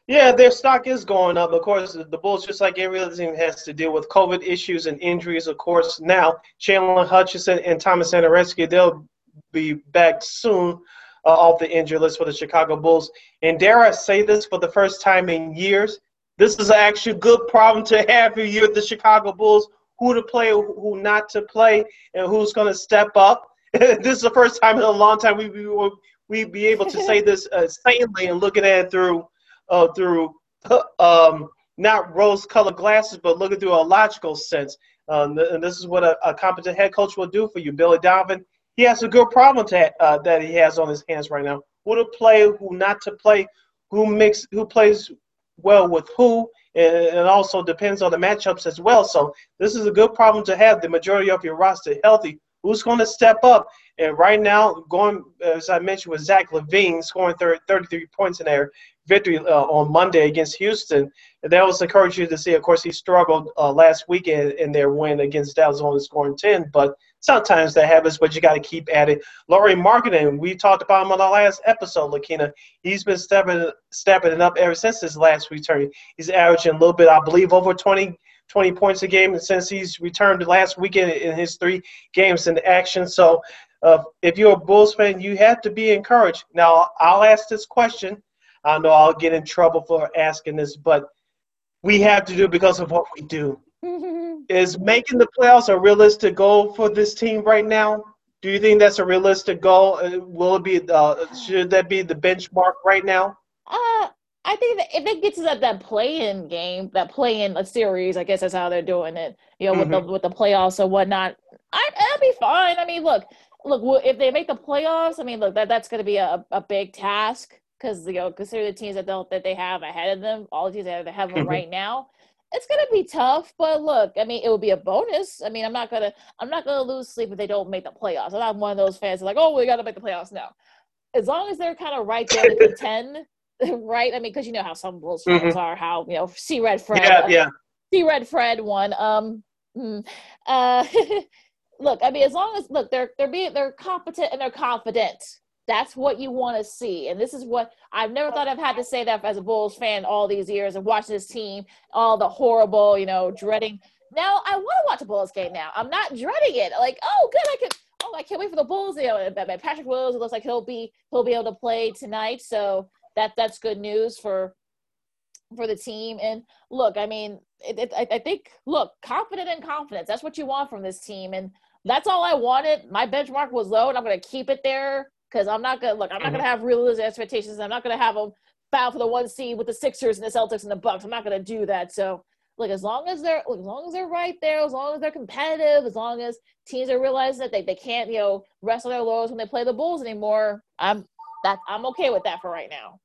Yeah, their stock is going up. Of course, the Bulls, just like every other team, has to deal with COVID issues and injuries. Of course, now Chandler Hutchison and Tomas Satoransky, they'll be back soon uh, off the injury list for the Chicago Bulls. And dare I say this for the first time in years, this is actually a good problem to have if you're the Chicago Bulls. Who to play, who not to play, and who's going to step up. this is the first time in a long time we we we be able to say this uh, sanely and looking at it through uh, through um, not rose-colored glasses, but looking through a logical sense. Um, and this is what a, a, competent head coach will do for you. Billy Donovan he has a good problem to, uh, that he has on his hands right now. Who to play, who not to play, who mix, who plays well with who, and it also depends on the matchups as well. So this is a good problem to have. The majority of your roster healthy. Who's going to step up? And right now, going as I mentioned with Zach LaVine scoring 30, 33 points in their victory uh, on Monday against Houston, and that was encouraging to see. Of course, he struggled uh, last weekend in their win against Dallas, only scoring 10, but Sometimes that happens, but you got to keep at it. Lauri Markkanen, we talked about him on the last episode, Lakeena. He's been stepping stepping it up ever since his last return. He's averaging a little bit, I believe, over 20, 20 points a game since he's returned last weekend in his three games in action. So uh, if you're a Bulls fan, you have to be encouraged. Now, I'll ask this question. I know I'll get in trouble for asking this, but we have to do because of what we do. is making the playoffs a realistic goal for this team right now? Do you think that's a realistic goal? Uh, will it be? Uh, should that be the benchmark right now? Uh, I think that if it gets to that, that play-in game, that play-in a series, I guess that's how they're doing it. You know, mm-hmm. with the with the playoffs or whatnot. I, that'll be fine. I mean, look, look. If they make the playoffs, I mean, look, that that's going to be a, a big task because you know consider the teams that they that they have ahead of them, all the teams that they have mm-hmm. right now it's gonna be tough, but look, I mean, it will be a bonus. I mean, I'm not gonna, I'm not gonna lose sleep if they don't make the playoffs. I'm not one of those fans like, oh, we gotta make the playoffs. No, as long as they're kind of right there to contend, right? I mean, because you know how some Bulls fans mm-hmm. are, how you know, see Red Fred, yeah, uh, yeah, see Red Fred one. Um, hmm, uh, look, I mean, as long as look, they're they're being they're competent and they're confident. That's what you want to see. And this is what I've never thought I've had to say that as a Bulls fan all these years of watching this team, all the horrible, you know, dreading. Now I want to watch a Bulls game now. I'm not dreading it. Like, oh, good, I can. Oh, I can't wait for the Bulls. You know, Patrick Williams. It looks like he'll be he'll be able to play tonight. So that that's good news for for the team. And look, I mean, it, it, I think look, confident and confidence. That's what you want from this team, and that's all I wanted. My benchmark was low, and I'm going to keep it there because I'm not gonna look. I'm not gonna mm-hmm. have realistic expectations. I'm not gonna have them battle for the one seed with the Sixers and the Celtics and the Bucks. I'm not gonna do that. So like as long as they're as long as they're right there, as long as they're competitive, as long as teams are realizing that they, they can't you know wrestle their laurels when they play the Bulls anymore, I'm that I'm okay with that for right now.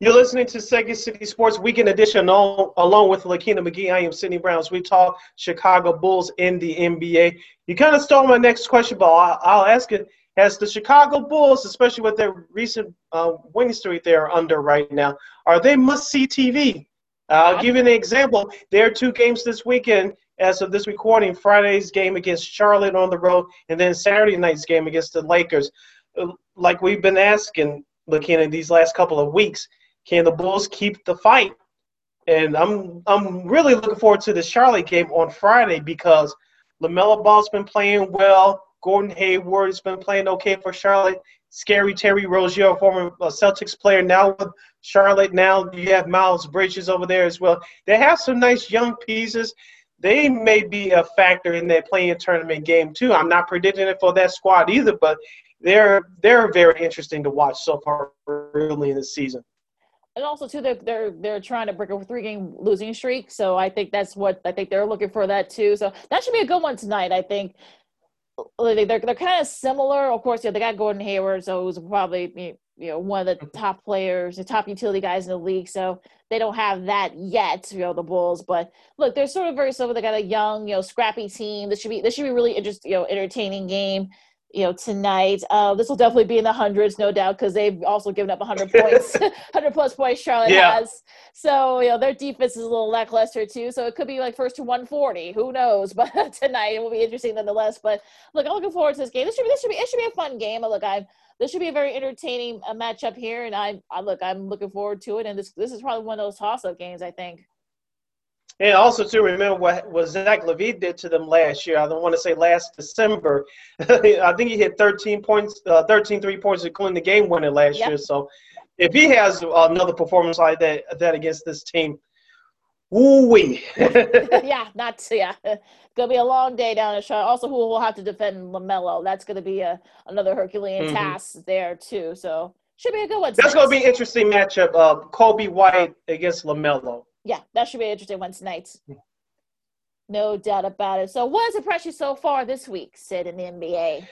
You're listening to Second City Sports Weekend Edition all along with Lakeena McGee. I am Sydney Browns. We talk Chicago Bulls in the NBA. You kind of stole my next question, but I'll, I'll ask it has the Chicago Bulls, especially with their recent uh, winning streak they're under right now, are they must-see TV? Uh, I'll give you an example. There are two games this weekend as of this recording. Friday's game against Charlotte on the road, and then Saturday night's game against the Lakers. like we've been asking, looking at these last couple of weeks, can the Bulls keep the fight? And I'm I'm really looking forward to the Charlotte game on Friday because LaMelo Ball's been playing well. Gordon Hayward has been play-in okay for Charlotte. Scary Terry Rozier, former uh, Celtics player, now with Charlotte. Now you have Miles Bridges over there as well. They have some nice young pieces. They may be a factor in that playing tournament game too. I'm not predicting it for that squad either, but they're they're very interesting to watch so far early in the season. And also too, they're they're they're trying to break a three game losing streak. So I think that's what I think they're looking for that too. So that should be a good one tonight. I think they're they're kind of similar. Of course, yeah, they got Gordon Hayward, so who's probably you know one of the mm-hmm. top players, the top utility guys in the league. So they don't have that yet, you know, the Bulls. But look, they're sort of very similar. They got a young, you know, scrappy team. This should be this should be really interesting, you know, entertaining game you know, tonight. Uh, this will definitely be in the hundreds, no doubt, because they've also given up 100 points, 100 plus points. Charlotte yeah. has. So you know their defense is a little lackluster too. So it could be like first to 140. Who knows? But tonight it will be interesting nonetheless. But look, I'm looking forward to this game. This should be this should be it should be a fun game. Look, I'm this should be a very entertaining uh, matchup here, and I, I look I'm looking forward to it. And this this is probably one of those toss up games. I think. And also to remember what, what Zach LaVine did to them last year. I don't want to say last December. I think he hit 13 points, uh, 13 three points, including the game winner last yep. year. So if he has another performance like that, that against this team, woo wee. yeah, not yeah. Gonna be a long day down in Charlotte. Also, who will have to defend LaMelo? That's gonna be a another Herculean mm-hmm. task there too. So should be a good one. That's gonna be an interesting matchup. Uh, Coby White against LaMelo yeah, that should be an interesting one tonight. No doubt about it. So, what has impressed you so far this week, Sid, in the NBA?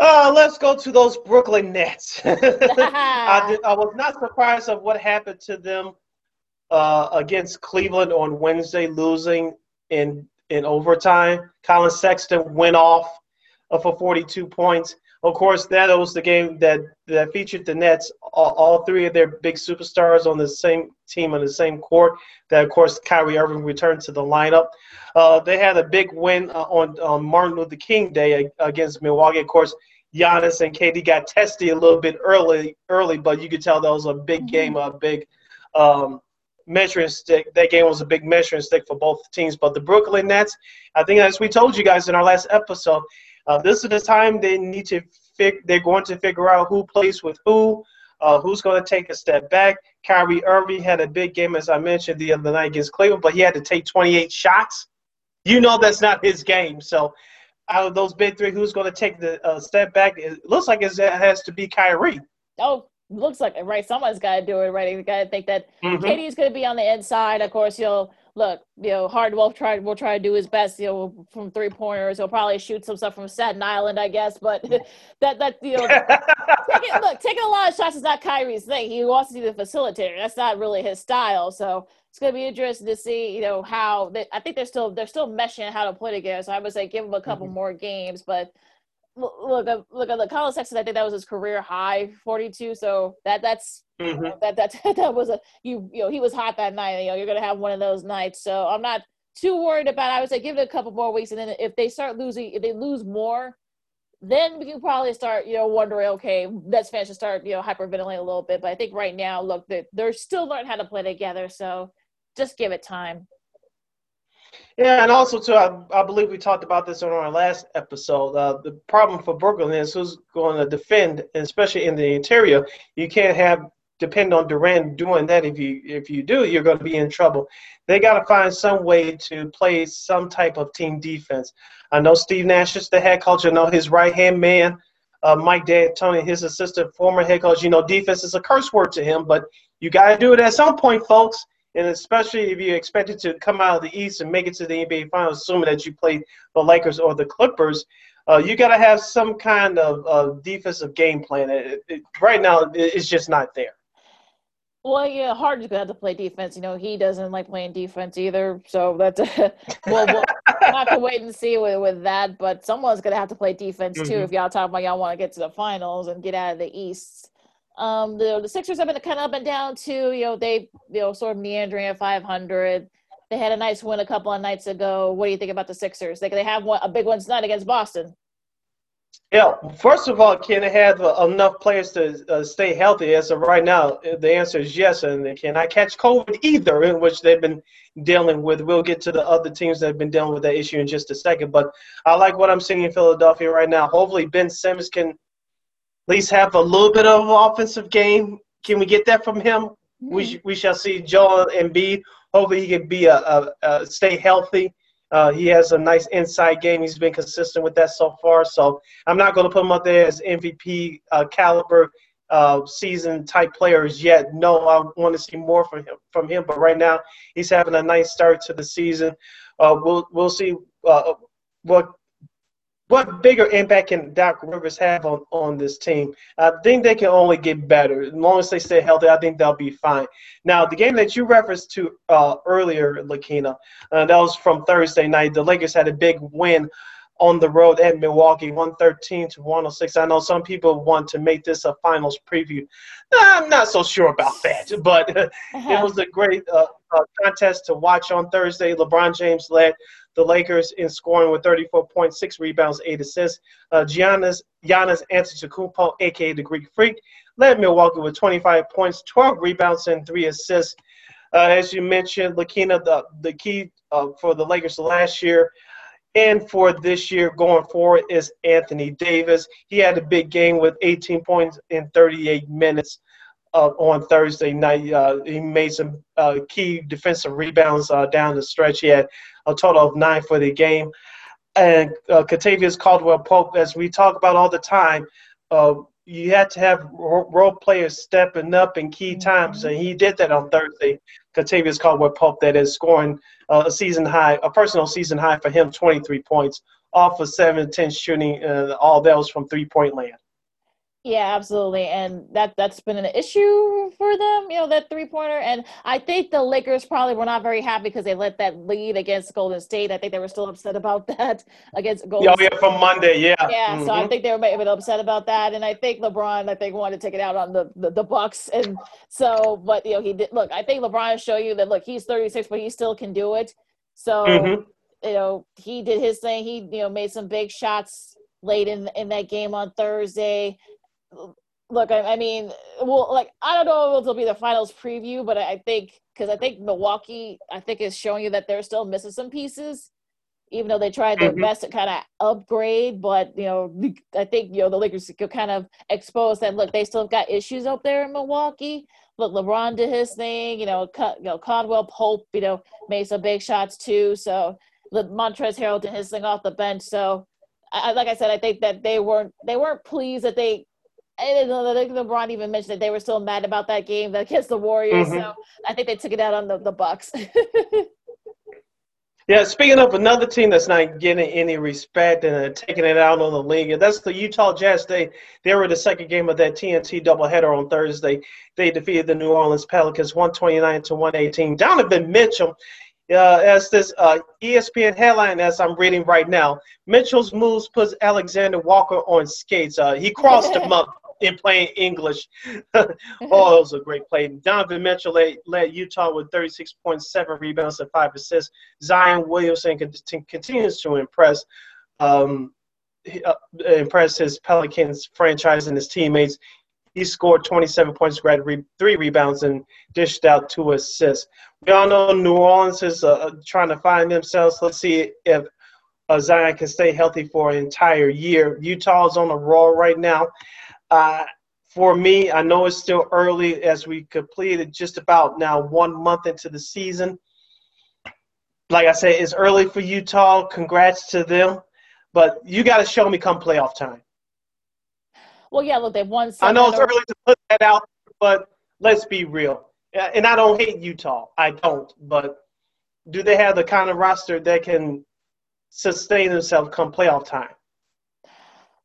Uh, let's go to those Brooklyn Nets. I, did, I, was not surprised of what happened to them uh, against Cleveland on Wednesday, losing in in overtime. Collin Sexton went off uh, for 42 points. Of course, that was the game that, that featured the Nets, all, all, three of their big superstars on the same team on the same court. That, of course, Kyrie Irving returned to the lineup. Uh, they had a big win uh, on, on Martin Luther King Day against Milwaukee. Of course, Giannis and KD got testy a little bit early, early, but you could tell that was a big mm-hmm. game, a big um, measuring stick. That game was a big measuring stick for both teams. But the Brooklyn Nets, I think, as we told you guys in our last episode, uh, this is the time they need to fig- they're going to figure out who plays with who, uh, who's going to take a step back. Kyrie Irving had a big game, as I mentioned the other night against Cleveland, but he had to take 28 shots. You know that's not his game. So out of those big three, who's going to take the uh, step back? It looks like it has to be Kyrie. Oh, looks like it, right. Someone's got to do it, right? You got to think that mm-hmm. KD's going to be on the inside. Of course, you'll look, you know, Hard will try will try to do his best, you know, from three pointers. He'll probably shoot some stuff from Staten Island, I guess. But that that you know, taking, look, taking a lot of shots is not Kyrie's thing. He wants to be the facilitator. That's not really his style. So it's going to be interesting to see, you know, how they, I think they're still they're still meshing how to play together. So I would say give him a couple mm-hmm. more games, but look, look at the Collin Sexton. I think that was his career high, forty-two. So that that's mm-hmm. that that that was a you you know he was hot that night. You know you're gonna have one of those nights. So I'm not too worried about. It. I would say give it a couple more weeks, and then if they start losing, if they lose more, then we can probably start you know wondering. Okay, Nets fans should start you know hyperventilating a little bit. But I think right now, look, they're, they're still learning how to play together. So just give it time. Yeah, and also too, I, I believe we talked about this on our last episode. Uh, the problem for Brooklyn is who's going to defend, especially in the interior. You can't have depend on Durant doing that. If you if you do, you're going to be in trouble. They got to find some way to play some type of team defense. I know Steve Nash is the head coach. I know his right hand man, uh, Mike D'Antoni, his assistant, former head coach. You know, defense is a curse word to him, but you got to do it at some point, folks and especially if you expect it to come out of the East and make it to the NBA Finals, assuming that you play the Lakers or the Clippers, uh, you got to have some kind of uh, defensive game plan. It, it, right now, it's just not there. Well, yeah, Harden's gonna have to play defense. You know, he doesn't like playing defense either. So that's well, we'll have to wait and see with, with that. But someone's gonna have to play defense too. Mm-hmm. If y'all talk about y'all want to get to the finals and get out of the East. Um, the the Sixers have been kind of up and down too. You know, they you know sort of meandering at 500. They had a nice win a couple of nights ago. What do you think about the Sixers? They they have one a big one tonight against Boston. Yeah, first of all, can they have enough players to uh, stay healthy? As of right now, the answer is yes. And they cannot catch COVID either, in which they've been dealing with? We'll get to the other teams that have been dealing with that issue in just a second. But I like what I'm seeing in Philadelphia right now. Hopefully, Ben Simmons can at least have a little bit of offensive game. Can we get that from him? Mm-hmm. We, sh- we shall see Joel Embiid. Hopefully, he can be a, a, a stay healthy uh, he has a nice inside game. He's been consistent with that so far. So I'm not going to put him up there as MVP uh, caliber uh, season type players yet. No, I want to see more from him. From him, but right now he's having a nice start to the season. Uh, we'll we'll see uh, what what bigger impact can Doc Rivers have on, on this team? I think they can only get better. As long as they stay healthy, I think they'll be fine. Now, the game that you referenced to uh, earlier, Lakeena, uh, that was from Thursday night. The Lakers had a big win on the road at Milwaukee, 113 to 106. I know some people want to make this a finals preview. I'm not so sure about that, but uh-huh. it was a great uh, uh, contest to watch on Thursday. LeBron James led the Lakers in scoring with 34.6 rebounds, 8 assists. Uh, Giannis, Giannis Antetokounmpo, aka the Greek Freak, led Milwaukee with 25 points, 12 rebounds, and 3 assists. Uh, as you mentioned, Lakeena, the, the key uh, for the Lakers last year and for this year going forward is Anthony Davis. He had a big game with 18 points in 38 minutes uh, on Thursday night. Uh, he made some uh, key defensive rebounds uh, down the stretch. He had a total of nine for the game. And uh, Kentavious Caldwell Pope, as we talk about all the time, uh, you had to have role players stepping up in key times, mm-hmm. and he did that on Thursday. Kentavious Caldwell Pope, that is scoring uh, a season high, a personal season high for him, 23 points off of 7 10 shooting, uh, all that was from three point land. Yeah, absolutely, and that that's been an issue for them. You know that three pointer, and I think the Lakers probably were not very happy because they let that lead against Golden State. I think they were still upset about that against Golden. Oh yeah, from Monday, yeah. Yeah, mm-hmm. so I mm-hmm. think they were maybe a bit upset about that, and I think LeBron, I think wanted to take it out on the, the the Bucks, and so, but you know he did. Look, I think LeBron showed you that look he's 36, but he still can do it. So mm-hmm. you know he did his thing. He you know made some big shots late in in that game on Thursday look, I, I, mean, well, like I don't know if it'll be the finals preview, but I think because I think Milwaukee, I think is showing you that they're still missing some pieces, even though they tried their mm-hmm. best to kind of upgrade. But you know, I think you know the Lakers could kind of expose that. Look, they still got issues up there in Milwaukee. Look, LeBron did his thing. You know, you know, Caldwell Pope, you know, made some big shots too. So Montrezl Harrell did his thing off the bench. So. I, like I said, I think that they weren't they weren't pleased that they and LeBron even mentioned that they were still mad about that game against the Warriors. Mm-hmm. So I think they took it out on the, the Bucks. yeah, speaking of another team that's not getting any respect and taking it out on the league, that's the Utah Jazz. They they were the second game of that TNT doubleheader on Thursday. They defeated the New Orleans Pelicans 129 to 118. Donovan Mitchell uh, as this uh, ESPN headline, as I'm reading right now, Mitchell's moves puts Alexander Walker on skates. Uh, he crossed him up in plain English. oh, it was a great play. Donovan Mitchell led, led Utah with 36.7 rebounds and five assists. Zion Williamson continues to impress. Um, uh, impress his Pelicans franchise and his teammates. He scored 27 points, grabbed three rebounds, and dished out two assists. We all know New Orleans is uh, trying to find themselves. Let's see if uh, Zion can stay healthy for an entire year. Utah is on a roll right now. Uh, for me, I know it's still early as we completed just about now one month into the season. Like I said, it's early for Utah. Congrats to them. But you got to show me come playoff time. Well, yeah, look, they've won. I know it's early to put that out, but let's be real. And I don't hate Utah. I don't. But do they have the kind of roster that can sustain themselves come playoff time?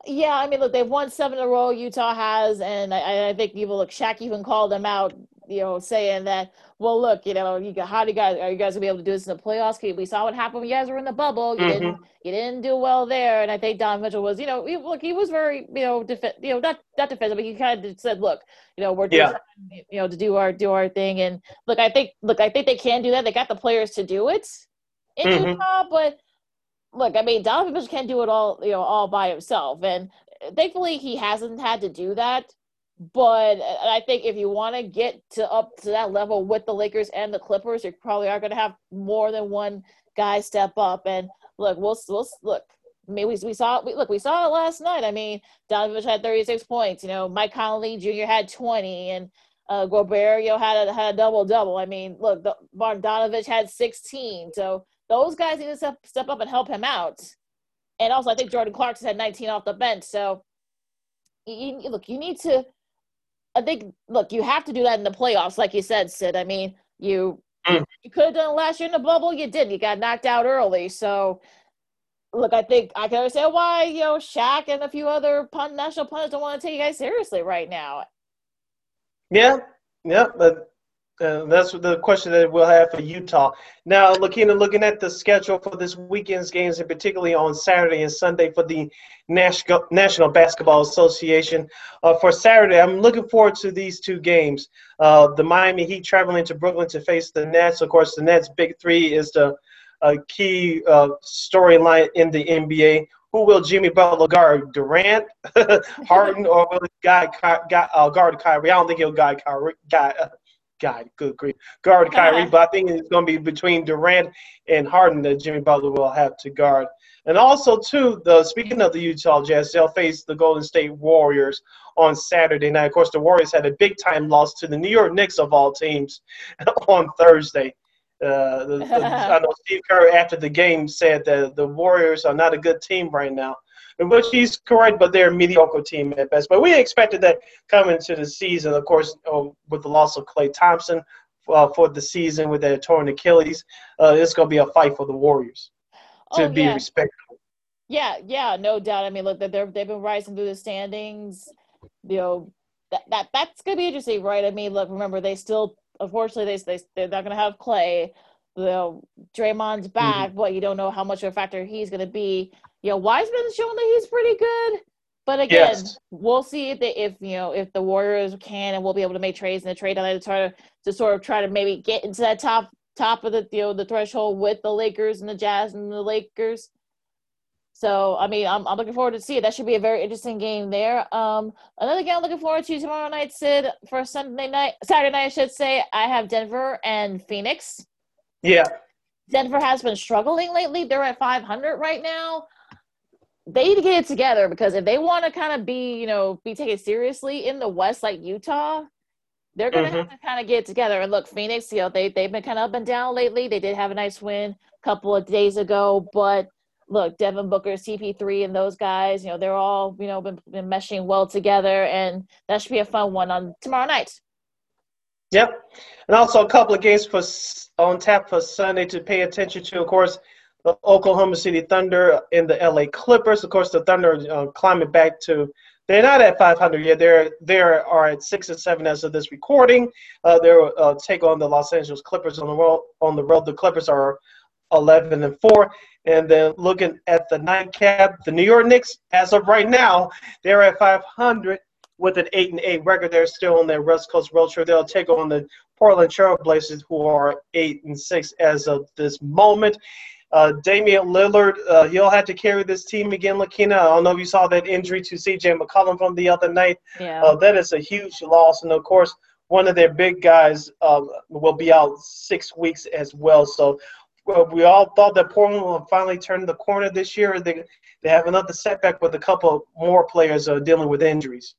Yeah, I mean, look, they've won seven in a row. Utah has, and I, I think people look. Shaq even called them out, you know, saying that, well, look, you know, you got, how do you guys are you guys gonna be able to do this in the playoffs? We saw what happened when you guys were in the bubble. You mm-hmm. didn't you didn't do well there, and I think Don Mitchell was, you know, he, look, he was very, you know, def- you know, not not defensive, but he kind of said, look, you know, we're yeah. You know, to do our do our thing, and look, I think, look, I think they can do that. They got the players to do it in mm-hmm. Utah, but look, I mean, Donovan Mitchell can't do it all, you know, all by himself. And thankfully he hasn't had to do that. But I think if you want to get to up to that level with the Lakers and the Clippers, you probably are going to have more than one guy step up. And look, we'll, we'll look. I mean, we, we saw we, look, we saw it last night. I mean, Donovich had 36 points. You know, Mike Conley Jr. had 20, and uh, Gobert, you know, had a had a double double. I mean, look, the, Donovich had 16. So those guys need to step, step up and help him out. And also, I think Jordan Clarkson had 19 off the bench. So, you, you, look, you need to. I think, look, you have to do that in the playoffs, like you said, Sid. I mean, you mm. you could have done it last year in the bubble. You did. You got knocked out early. So, look, I think I can understand why you know Shaq and a few other pun- national pundits don't want to take you guys seriously right now. Yeah, yeah, but uh, that's the question that we'll have for Utah. Now, Lakeena, looking at the schedule for this weekend's games, and particularly on Saturday and Sunday for the National National Basketball Association. Uh, for Saturday, I'm looking forward to these two games. Uh, the Miami Heat traveling to Brooklyn to face the Nets. Of course, the Nets' big three is the uh, key uh, storyline in the NBA. Who will Jimmy Butler guard? Durant, Harden, or will he guard, uh, guard Kyrie? I don't think he'll guard Kyrie. Guard, God, good grief, guard Kyrie. but I think it's going to be between Durant and Harden that Jimmy Butler will have to guard. And also, too, the speaking of the Utah Jazz, they'll face the Golden State Warriors on Saturday night. Of course, the Warriors had a big time loss to the New York Knicks of all teams on Thursday. Uh, the, the, I know Steve Kerr after the game said that the Warriors are not a good team right now which he's correct, but they're a mediocre team at best. But we expected that coming into the season, of course, uh, with the loss of Klay Thompson uh, for the season with their torn Achilles, uh, it's going to be a fight for the Warriors to oh, be yeah. respectable. Yeah, yeah, no doubt. I mean, look, they're, they've been rising through the standings. You know, that, that that's going to be interesting, right? I mean, look, remember, they still, unfortunately, they, they, they're not going to have Klay. You know, Draymond's back, mm-hmm. but you don't know how much of a factor he's going to be you know, Wiseman's showing that he's pretty good. But again, yes. we'll see if they, if you know if the Warriors can and we'll be able to make trades in the trade line to try to, to sort of try to maybe get into that top top of the you know the threshold with the Lakers and the Jazz and the Lakers. So I mean, I'm I'm looking forward to see it. That should be a very interesting game there. Um, another game I'm looking forward to tomorrow night, Sid, for Sunday night, Saturday night, I should say. I have Denver and Phoenix. Yeah. Denver has been struggling lately. They're at 500 right now they need to get it together because if they want to kind of be, you know, be taken seriously in the West like Utah, they're gonna mm-hmm. have to kind of get together. And look, Phoenix, you know, they they've been kind of up and down lately. They did have a nice win a couple of days ago, but look, Devin Booker, CP3, and those guys, you know, they're all you know been, been meshing well together, and that should be a fun one on tomorrow night. Yep, and also a couple of games for on tap for Sunday to pay attention to. Of course, the Oklahoma City Thunder and the LA Clippers. Of course, the Thunder uh, climbing back to. They're not at 500 yet. They're they are at six and seven as of this recording. Uh, they're uh, take on the Los Angeles Clippers on the road. On the road, the Clippers are 11 and four. And then looking at the nightcap, the New York Knicks, as of right now, they're at 500 with an eight and eight record. They're still on their West Coast road trip. They'll take on the Portland Trailblazers, who are eight and six as of this moment. Uh, Damian Lillard, uh, he'll have to carry this team again. Lakeena, I don't know if you saw that injury to C.J. McCollum from the other night. Yeah. Uh, that is a huge loss, and of course, one of their big guys um, will be out six weeks as well. So we all thought that Portland will finally turn the corner this year. They they have another setback with a couple more players uh, dealing with injuries.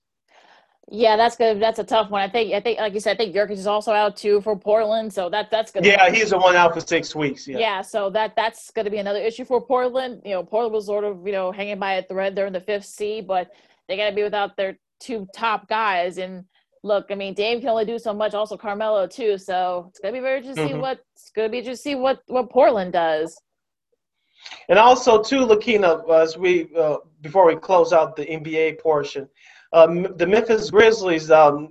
Yeah, that's good. That's a tough one. I think. I think, like you said, I think Nurkic is also out too for Portland, so that that's good. Yeah, he's the one out for six weeks. Yeah. Yeah, so that that's going to be another issue for Portland. You know, Portland was sort of you know hanging by a thread. They're in the fifth seed, but they got to be without their two top guys. And look, I mean, Dame can only do so much. Also, Carmelo too. So it's going to be very interesting to see mm-hmm. what it's going to be interesting to see what what Portland does. And also, too, Lakeena, as we uh, before we close out the NBA portion, um, the Memphis Grizzlies, um,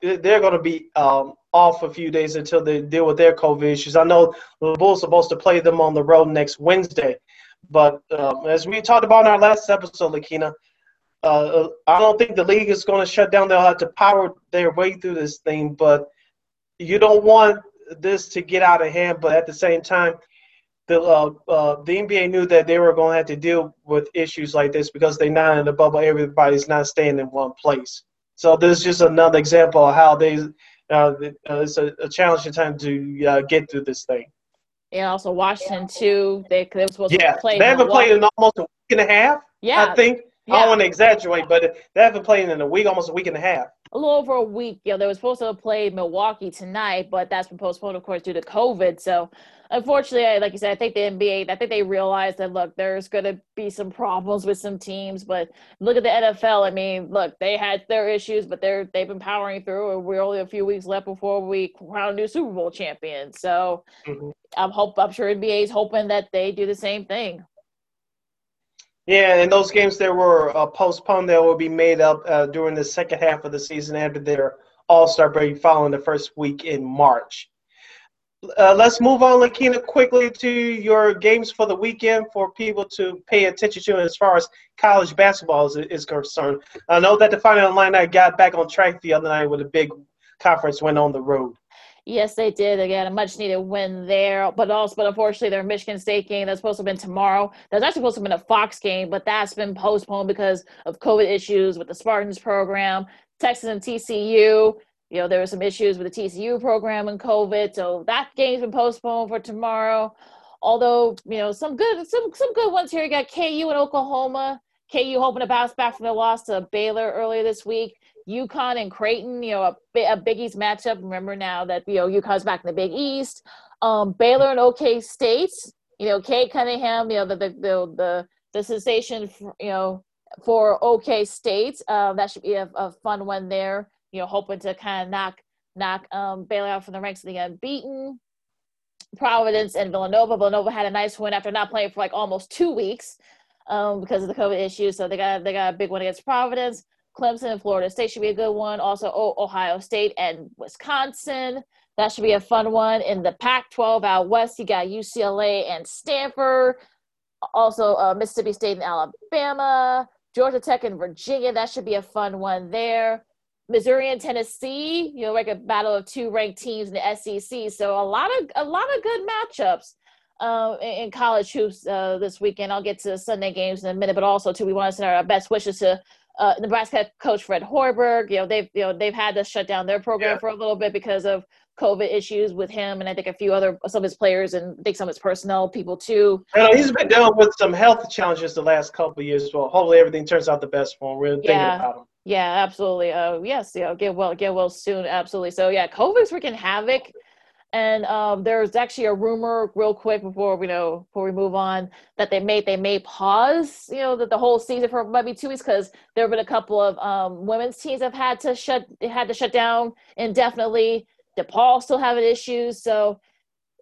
they're going to be um, off a few days until they deal with their COVID issues. I know the Bulls are supposed to play them on the road next Wednesday, but um, as we talked about in our last episode, Lakeena, uh, I don't think the league is going to shut down. They'll have to power their way through this thing, but you don't want this to get out of hand. But at the same time, the uh, uh, the NBA knew that they were going to have to deal with issues like this because they're not in the bubble. Everybody's not staying in one place. So this is just another example of how they uh, it's a, a challenging time to uh, get through this thing. And also Washington too. They they were supposed yeah, to play. they haven't played in almost a week and a half. Yeah, I think yeah. I don't want to exaggerate, but they haven't played in a week, almost a week and a half. A little over a week. You know, they were supposed to play Milwaukee tonight, but that's been postponed, of course, due to COVID. So unfortunately, like you said, I think the NBA, I think they realized that look, there's going to be some problems with some teams, but look at the NFL. I mean, look, they had their issues, but they're they've been powering through. And we're only a few weeks left before we crown a new Super Bowl champion. So mm-hmm. I'm hope I'm sure NBA is hoping that they do the same thing. Yeah, and those games that were uh, postponed, that will be made up uh, during the second half of the season after their All Star break, following the first week in March. Uh, let's move on, Lakeena, quickly to your games for the weekend for people to pay attention to as far as college basketball is, is concerned. I know that the Fighting Illini got back on track the other night with a big conference went on the road. Yes, they did. Again, a much needed win there. But also, but unfortunately, their Michigan State game that's supposed to have been tomorrow. That's actually supposed to have been a Fox game, but that's been postponed because of COVID issues with the Spartans program. Texas and TCU you know, there were some issues with the TCU program and COVID, so that game's been postponed for tomorrow. Although, you know, some good some some good ones here. You got KU and Oklahoma. KU hoping to bounce back from their loss to Baylor earlier this week. UConn and Creighton, you know, a, a Big East matchup. Remember now that you know UConn's back in the Big East. Um, Baylor and OK State. You know, Cade Cunningham. You know, the the the the, the sensation. For, you know, for OK State. Uh, that should be a, a fun one there you know, hoping to kind of knock knock um, Baylor out from the ranks of the unbeaten. Providence and Villanova. Villanova had a nice win after not playing for like almost two weeks um, because of the COVID issues. So they got they got a big one against Providence. Clemson and Florida State should be a good one. Also, Ohio State and Wisconsin. That should be a fun one. In the Pac 12 out west, you got UCLA and Stanford. Also, uh, Mississippi State and Alabama. Georgia Tech and Virginia. That should be a fun one there. Missouri and Tennessee, you know, like a battle of two ranked teams in the SEC. So a lot of a lot of good matchups uh, in, college hoops uh, this weekend. I'll get to Sunday games in a minute, but also too, we want to send our best wishes to uh, Nebraska coach Fred Hoiberg. You know, they've you know they've had to shut down their program yeah. for a little bit because of COVID issues with him, and I think a few other some of his players and I think some of his personnel people too. And he's been dealing with some health challenges the last couple of years. Well, hopefully everything turns out the best for him. We're thinking yeah. about him. Yeah, absolutely. Uh, yes, yeah, get well, get well soon. Absolutely. So yeah, COVID's wreaking havoc, and um, there's actually a rumor, real quick before we know before we move on, that they may they may pause, you know, that the whole season for maybe two weeks because there have been a couple of um, women's teams have had to shut had to shut down indefinitely. DePaul still having issues, so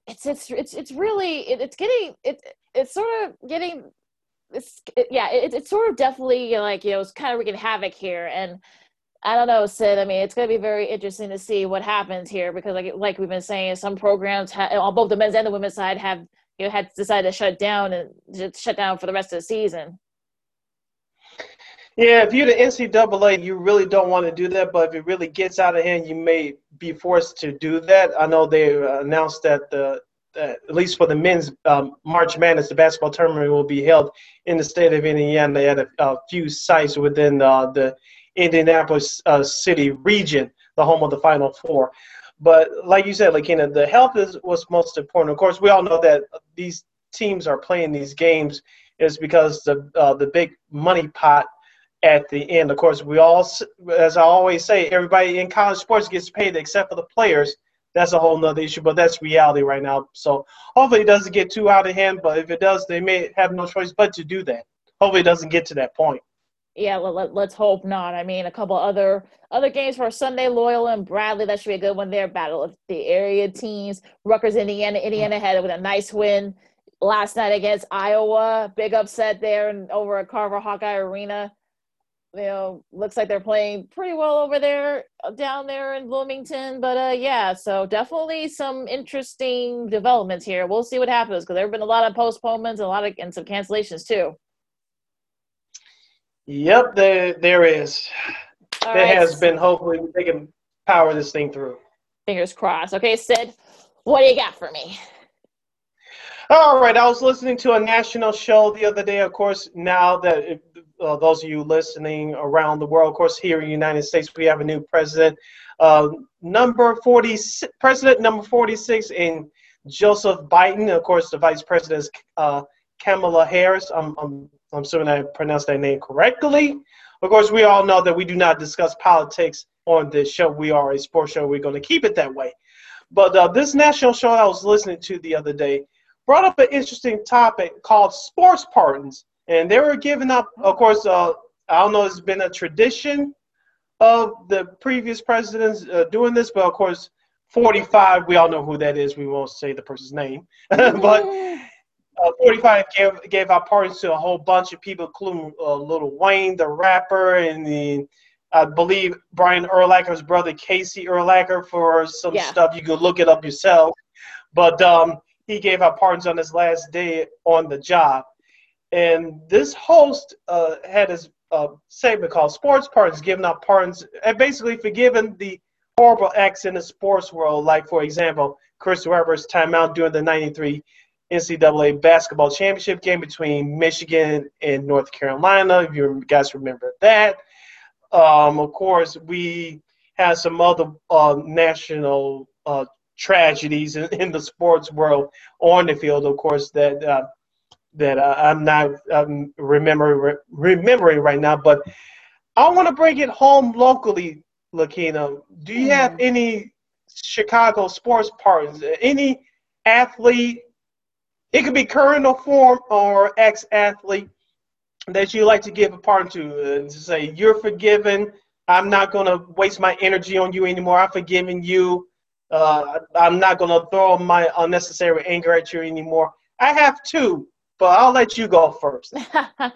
it's it's it's it's really it, it's getting it it's sort of getting it's it, yeah, it, it's sort of definitely like you know it's kind of wreaking havoc here, and I don't know, Sid. I mean, it's going to be very interesting to see what happens here because, like like we've been saying, some programs ha- on both the men's and the women's side have you know had decided to shut down and just shut down for the rest of the season. Yeah, if you're the NCAA, you really don't want to do that. But if it really gets out of hand, you may be forced to do that. I know they announced that the uh, at least for the men's um, March Madness, the basketball tournament will be held in the state of Indiana at a, a few sites within uh, the Indianapolis uh, city region, the home of the Final Four. But like you said, Lakeena, the health is what's most important. Of course, we all know that these teams are playing these games is because the uh, the big money pot at the end. Of course, we all, as I always say, everybody in college sports gets paid except for the players that's a whole nother issue, but that's reality right now. So hopefully it doesn't get too out of hand, but if it does, they may have no choice but to do that. Hopefully it doesn't get to that point. Yeah, let, let, us hope not. I mean, a couple other other games for Sunday, Loyola and Bradley. That should be a good one there. Battle of the area teams. Rutgers, Indiana. Indiana had with a nice win last night against Iowa. Big upset there and over at Carver Hawkeye Arena you know, looks like they're playing pretty well over there uh, down there in Bloomington. But uh, yeah, so definitely some interesting developments here. We'll see what happens because there have been a lot of postponements, a lot of and some cancellations too. Yep, there there is. All there right. has been. Hopefully, they can power this thing through. Fingers crossed. Okay, Sid, what do you got for me? All right, I was listening to a national show the other day. Of course, now that uh, those of you listening around the world, of course, here in the United States, we have a new president, uh, number 40, president number 46 in Joseph Biden. Of course, the vice president is uh, Kamala Harris. I'm, I'm, I'm assuming I pronounced that name correctly. Of course, we all know that we do not discuss politics on this show. We are a sports show. We're going to keep it that way. But uh, this national show I was listening to the other day brought up an interesting topic called sports pardons. And they were giving up, of course, uh, I don't know, it's been a tradition of the previous presidents uh, doing this, but of course, 45, we all know who that is. We won't say the person's name. but uh, 45 gave, gave out pardons to a whole bunch of people, including uh, Lil Wayne, the rapper, and I believe Brian Urlacher's brother Casey Urlacher for some yeah. stuff. You could look it up yourself. But um, he gave out pardons on his last day on the job. And this host uh, had his uh, segment called Sports Pardons, giving out pardons and basically forgiving the horrible acts in the sports world. Like, for example, Chris Webber's timeout during the 93 NCAA basketball championship game between Michigan and North Carolina, if you guys remember that. Um, of course, we had some other uh, national uh, tragedies in, in, the sports world on the field, of course, that uh, that uh, I'm not um, remembering remembering right now. But I want to bring it home locally, Lakina. Do you have mm-hmm. any Chicago sports partners? Any athlete? It could be current or form or ex-athlete that you like to give a pardon to and say you're forgiven. I'm not going to waste my energy on you anymore. I'm forgiving you. Uh, I'm not going to throw my unnecessary anger at you anymore. I have two, but I'll let you go first.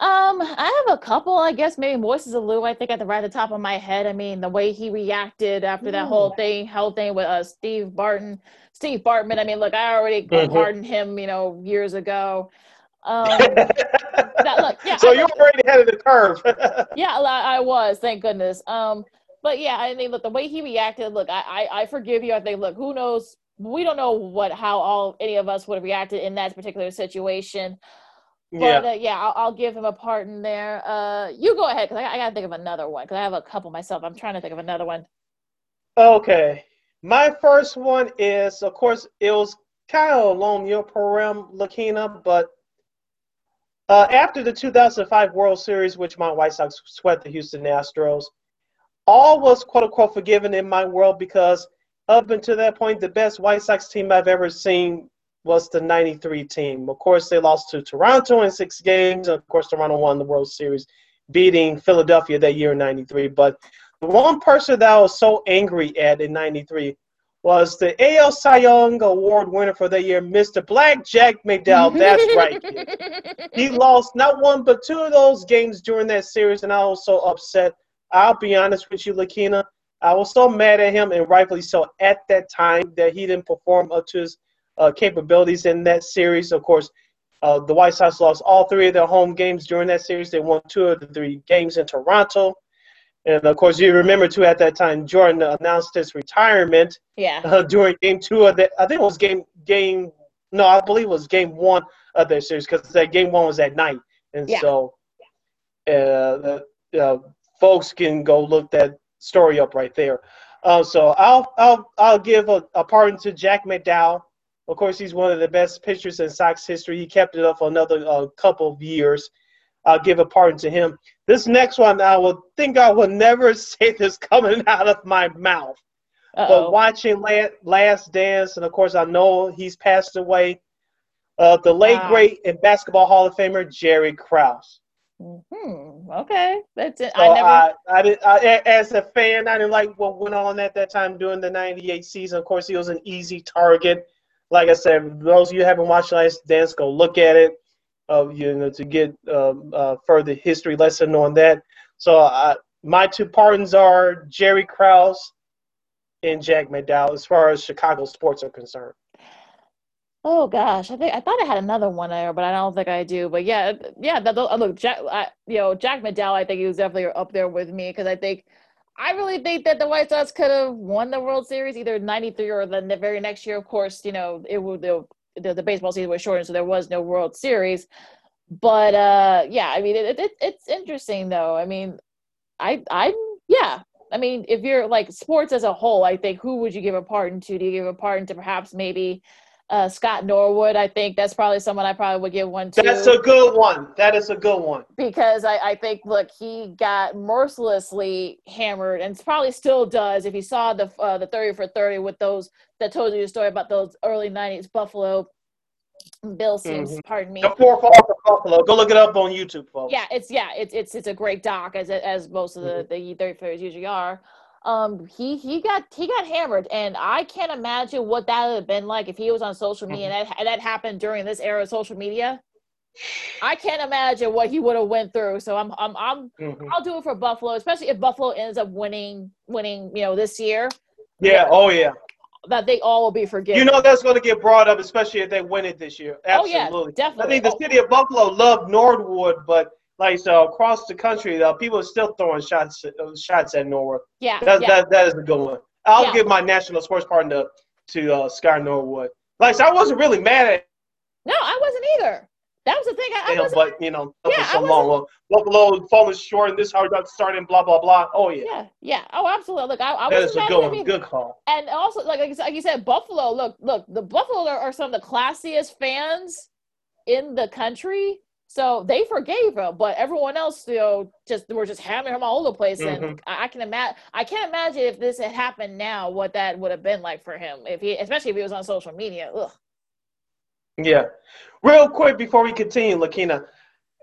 um, I have a couple. I guess maybe Moises Alou. I think at the right at the top of my head. I mean, the way he reacted after that whole thing, whole thing with uh, Steve Barton, Steve Bartman. I mean, look, I already mm-hmm. pardoned him, you know, years ago. Um, that, look, yeah, so I, you're already ahead of the curve. yeah, I was. Thank goodness. Um, but yeah, I mean, look, the way he reacted, look, I, I, I forgive you. I think, look, who knows? We don't know what how all any of us would have reacted in that particular situation. But yeah, uh, yeah I'll, I'll, give him a part in there. Uh, you go ahead because I, I got to think of another one because I have a couple myself. I'm trying to think of another one. Okay, my first one is, of course, it was kind of along your program, Lakeena, but uh, after the 2005 World Series, which my White Sox swept the Houston Astros, all was quote unquote forgiven in my world because up until that point, the best White Sox team I've ever seen was the 93 team. Of course, they lost to Toronto in six games. Of course, Toronto won the World Series, beating Philadelphia that year in 93. But the one person that I was so angry at in 93 was the AL Cy Young Award winner for the year, Mr. Black Jack McDowell. That's right. he lost not one but two of those games during that series, and I was so upset. I'll be honest with you, Lakeena. I was so mad at him, and rightfully so, at that time that he didn't perform up to his uh, capabilities in that series. Of course, uh, the White Sox lost all three of their home games during that series. They won two of the three games in Toronto. And of course, you remember too at that time, Jordan announced his retirement. Yeah. Uh, during game two of that, I think it was game game. No, I believe it was game one of that series because that game one was at night, and yeah. so uh, uh, folks can go look that story up right there. Uh, so I'll I'll I'll give a, a pardon to Jack McDowell. Of course, he's one of the best pitchers in Sox history. He kept it up for another uh, couple of years. I'll give a pardon to him. This next one, I will think I will never say this coming out of my mouth. Uh-oh. But watching Last Dance, and of course, I know he's passed away. Uh, the late wow. great and basketball Hall of Famer Jerry Krause. Hmm. Okay. That's it. So I never. I, I did. I, as a fan, I didn't like what went on at that time during the '98 season. Of course, he was an easy target. Like I said, those of you haven't watched Last Dance, go look at it uh, you know, to get um, uh, further history lesson on that. So uh, my two pardons are Jerry Krause and Jack McDowell as far as Chicago sports are concerned. Oh gosh, I think I thought I had another one there, but I don't think I do. But yeah, yeah. That, look, Jack, I, you know, Jack McDowell. I think he was definitely up there with me because I think I really think that the White Sox could have won the World Series either '93 or the very next year. Of course, you know, it would the, the baseball season was shortened, so there was no World Series. But uh, yeah, I mean, it, it, it's interesting though. I mean, I I'm yeah. I mean, if you're like sports as a whole, I think who would you give a pardon to? Do you give a pardon to perhaps maybe uh, Scott Norwood. I think that's probably someone I probably would give one to. That's a good one. That is a good one. Because I, I think, look, he got mercilessly hammered and probably still does. If you saw the uh, the 30 for 30 with those that told you the story about those early 90s Buffalo Bill seems, mm-hmm. pardon me. The four for Buffalo. Go look it up on YouTube, folks. Yeah, it's yeah, it's it's it's a great doc as as most of the mm-hmm. the 30 for usually are um he he got he got hammered and i can't imagine what that would have been like if he was on social media mm-hmm. and that, that happened during this era of social media i can't imagine what he would have went through so i'm i'm, I'm mm-hmm. i'll do it for buffalo especially if buffalo ends up winning winning you know this year yeah oh yeah that they all will be forgiven. You know that's going to get brought up, especially if they win it this year. Absolutely. Oh yeah, definitely. I think the city of Buffalo loved Norwood, but like so across the country, uh, people are still throwing shots uh, shots at Norwood. Yeah, that, yeah. that that is a good one. I'll yeah. give my national sports partner to uh, Scott Norwood. Like so I wasn't really mad at. No, I wasn't either. That was the thing. I, I wasn't, but you know, yeah, so long. Well, Buffalo falling short, and this hard about starting, blah blah blah. Oh yeah. Yeah, yeah. Oh, absolutely. Look, I, I that is a good one. Good call. And also, like like you said, Buffalo. Look, look. The Buffalo are, are some of the classiest fans in the country so they forgave him, but everyone else, you know, just were just hammering him all over the place. Mm-hmm. And I, I can imagine, I can't imagine if this had happened now, what that would have been like for him, if he, especially if he was on social media. Ugh. Yeah, real quick before we continue, Lakeena,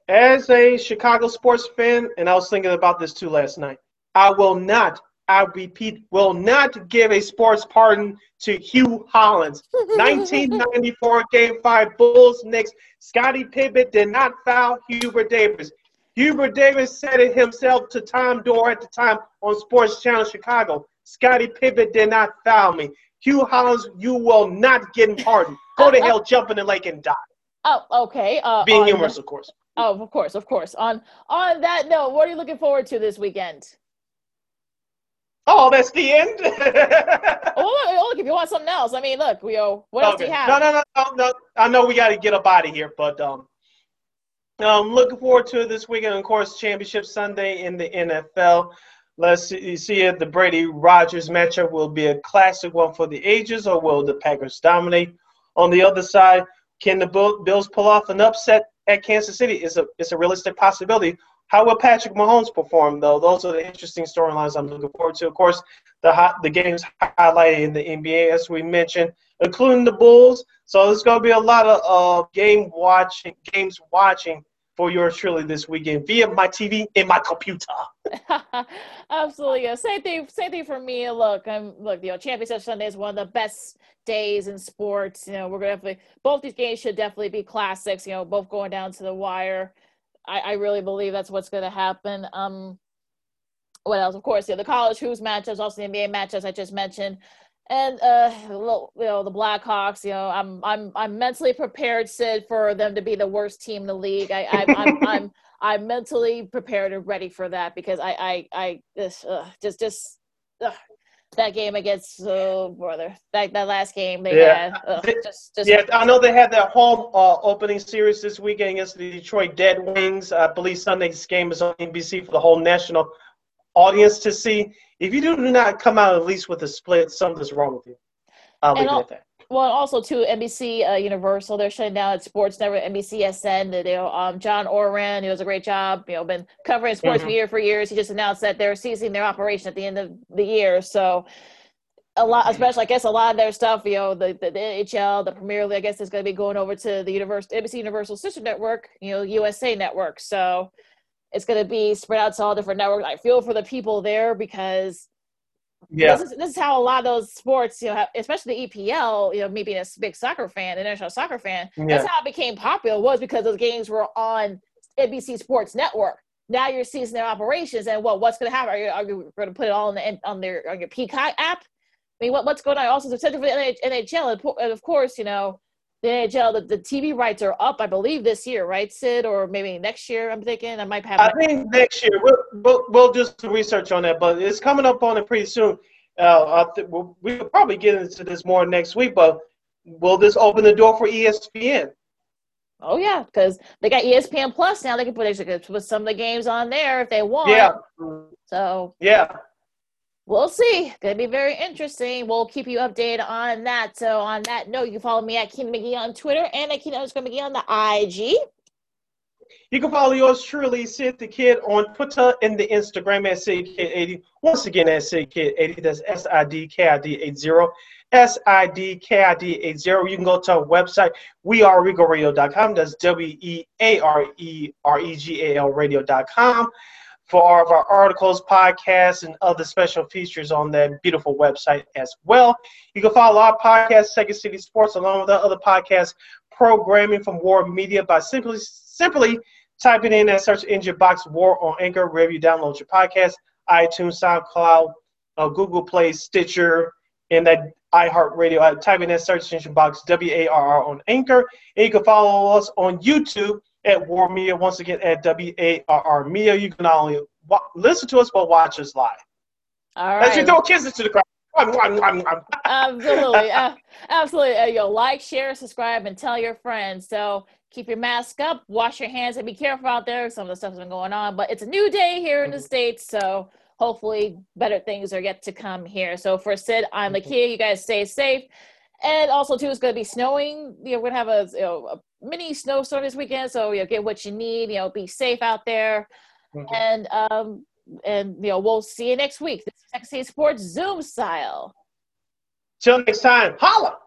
as a Chicago sports fan, and I was thinking about this too last night, I will not I repeat, will not give a sports pardon to Hugh Hollins. 1994 Game 5 Bulls Knicks. Scottie Pippen did not foul Hubert Davis. Hubert Davis said it himself to Tom Dore at the time on Sports Channel Chicago. Scottie Pippen did not foul me. Hugh Hollins, you will not get pardoned. Go to hell, jump in the lake and die. Oh, okay. Uh, Being humorous, of course. Oh, of course, of course. On on that note, what are you looking forward to this weekend? Oh, that's the end. oh, look, look, if you want something else, I mean, look, we oh, what okay. else do you have? No, no, no, no, no. I know we got to get up out of here, but um, I'm looking forward to this weekend. Of course, Championship Sunday in the NFL. Let's see, see if the Brady Rodgers matchup will be a classic one for the ages, or will the Packers dominate? On the other side, can the Bills pull off an upset at Kansas City? It's a it's a realistic possibility. How will Patrick Mahomes perform, though? Those are the interesting storylines I'm looking forward to. Of course, the hot, the games highlighted in the NBA, as we mentioned, including the Bulls. So there's going to be a lot of uh, game watching, games watching for yours truly this weekend via my TV and my computer. Absolutely, yeah. Same thing. Same thing for me. Look, I'm look. You know, Championship Sunday is one of the best days in sports. You know, we're gonna both these games should definitely be classics. You know, both going down to the wire. I, I really believe that's what's going to happen. Um, what else? Of course, yeah, the college hoops matchups, also the NBA matchups I just mentioned, and uh, you know the Blackhawks. You know, I'm I'm I'm mentally prepared, Sid, for them to be the worst team in the league. I, I I'm, I'm I'm I'm mentally prepared and ready for that because I I I this uh, just just that game against oh brother. That, that last game they yeah. had. Ugh, just, just, yeah i know they had their home uh, opening series this weekend against the detroit Red Wings. I believe sunday's game is on nbc for the whole national audience to see. If you do not come out at least with a split something's wrong with you. I'll leave it at that well, also too, NBC uh, Universal, they're shutting down at Sports Network, NBCSN. You know, um, John Ourand, he does a great job. You know, been covering sports mm-hmm. media for years. He just announced that they're ceasing their operation at the end of the year. So, a lot, especially I guess a lot of their stuff, you know, the the, the NHL, the Premier League, I guess is going to be going over to the Universal NBC Universal Sister Network, you know, USA Network. So, it's going to be spread out to all different networks. I feel for the people there because yeah. This is, this is how a lot of those sports, you know, have, especially the EPL, you know, me being a big soccer fan, international soccer fan, yeah. that's how it became popular was because those games were on NBC Sports Network. Now you're seeing their operations, and what what's going to happen? Are you, are you going to put it all on the on their on your Peacock app? I mean, what, what's going on? Also, especially for the NHL, and of course, you know, the NHL, the, the TV rights are up, I believe, this year, right, Sid, or maybe next year. I'm thinking I might have. I think next year we'll, we'll, we'll do some research on that, but it's coming up on it pretty soon. Uh, th- we'll, we'll probably get into this more next week, but will this open the door for ESPN? Oh yeah, because they got ESPN Plus now. They can put they put some of the games on there if they want. Yeah. So yeah, we'll see. Gonna be very interesting. We'll keep you updated on that. So on that note, you can follow me at Keenan McGee on Twitter and at Keenan underscore McGee on the IG. You can follow yours truly, Sid the Kid, on Twitter and the Instagram at SidKid80. Once again, at SidKid80. That's S I D K I D 80. S I D K I D 80. You can go to our website, weareregalradio.com. That's W E A R E R E G A L radio.com for all of our articles, podcasts, and other special features on that beautiful website as well. You can follow our podcast, Second City Sports, along with our other podcast programming from WARR Media by simply simply typing in that search engine box WARR on Anchor, wherever you download your podcast, iTunes, SoundCloud, uh, Google Play, Stitcher, and that iHeartRadio. Uh, type in that search engine box W A R R on Anchor. And you can follow us on YouTube at WARR Media. Once again, at W A R R Media. You can not only wa- listen to us, but watch us live. All right. As you throw kisses to the crowd. absolutely, uh, absolutely. Uh, yo, like, share, subscribe, and tell your friends. So keep your mask up, wash your hands, and be careful out there. Some of the stuff's been going on, but it's a new day here in the mm-hmm. states, so hopefully better things are yet to come here. So for Sid, I'm mm-hmm. Lakeena. You guys stay safe. And also too, it's going to be snowing. You know, we're gonna have a, you know, a mini snowstorm this weekend, so you know, get what you need. You know, be safe out there, mm-hmm. and um, and you know, we'll see you next week. This is Sexy Sports Zoom style. Till next time, holla.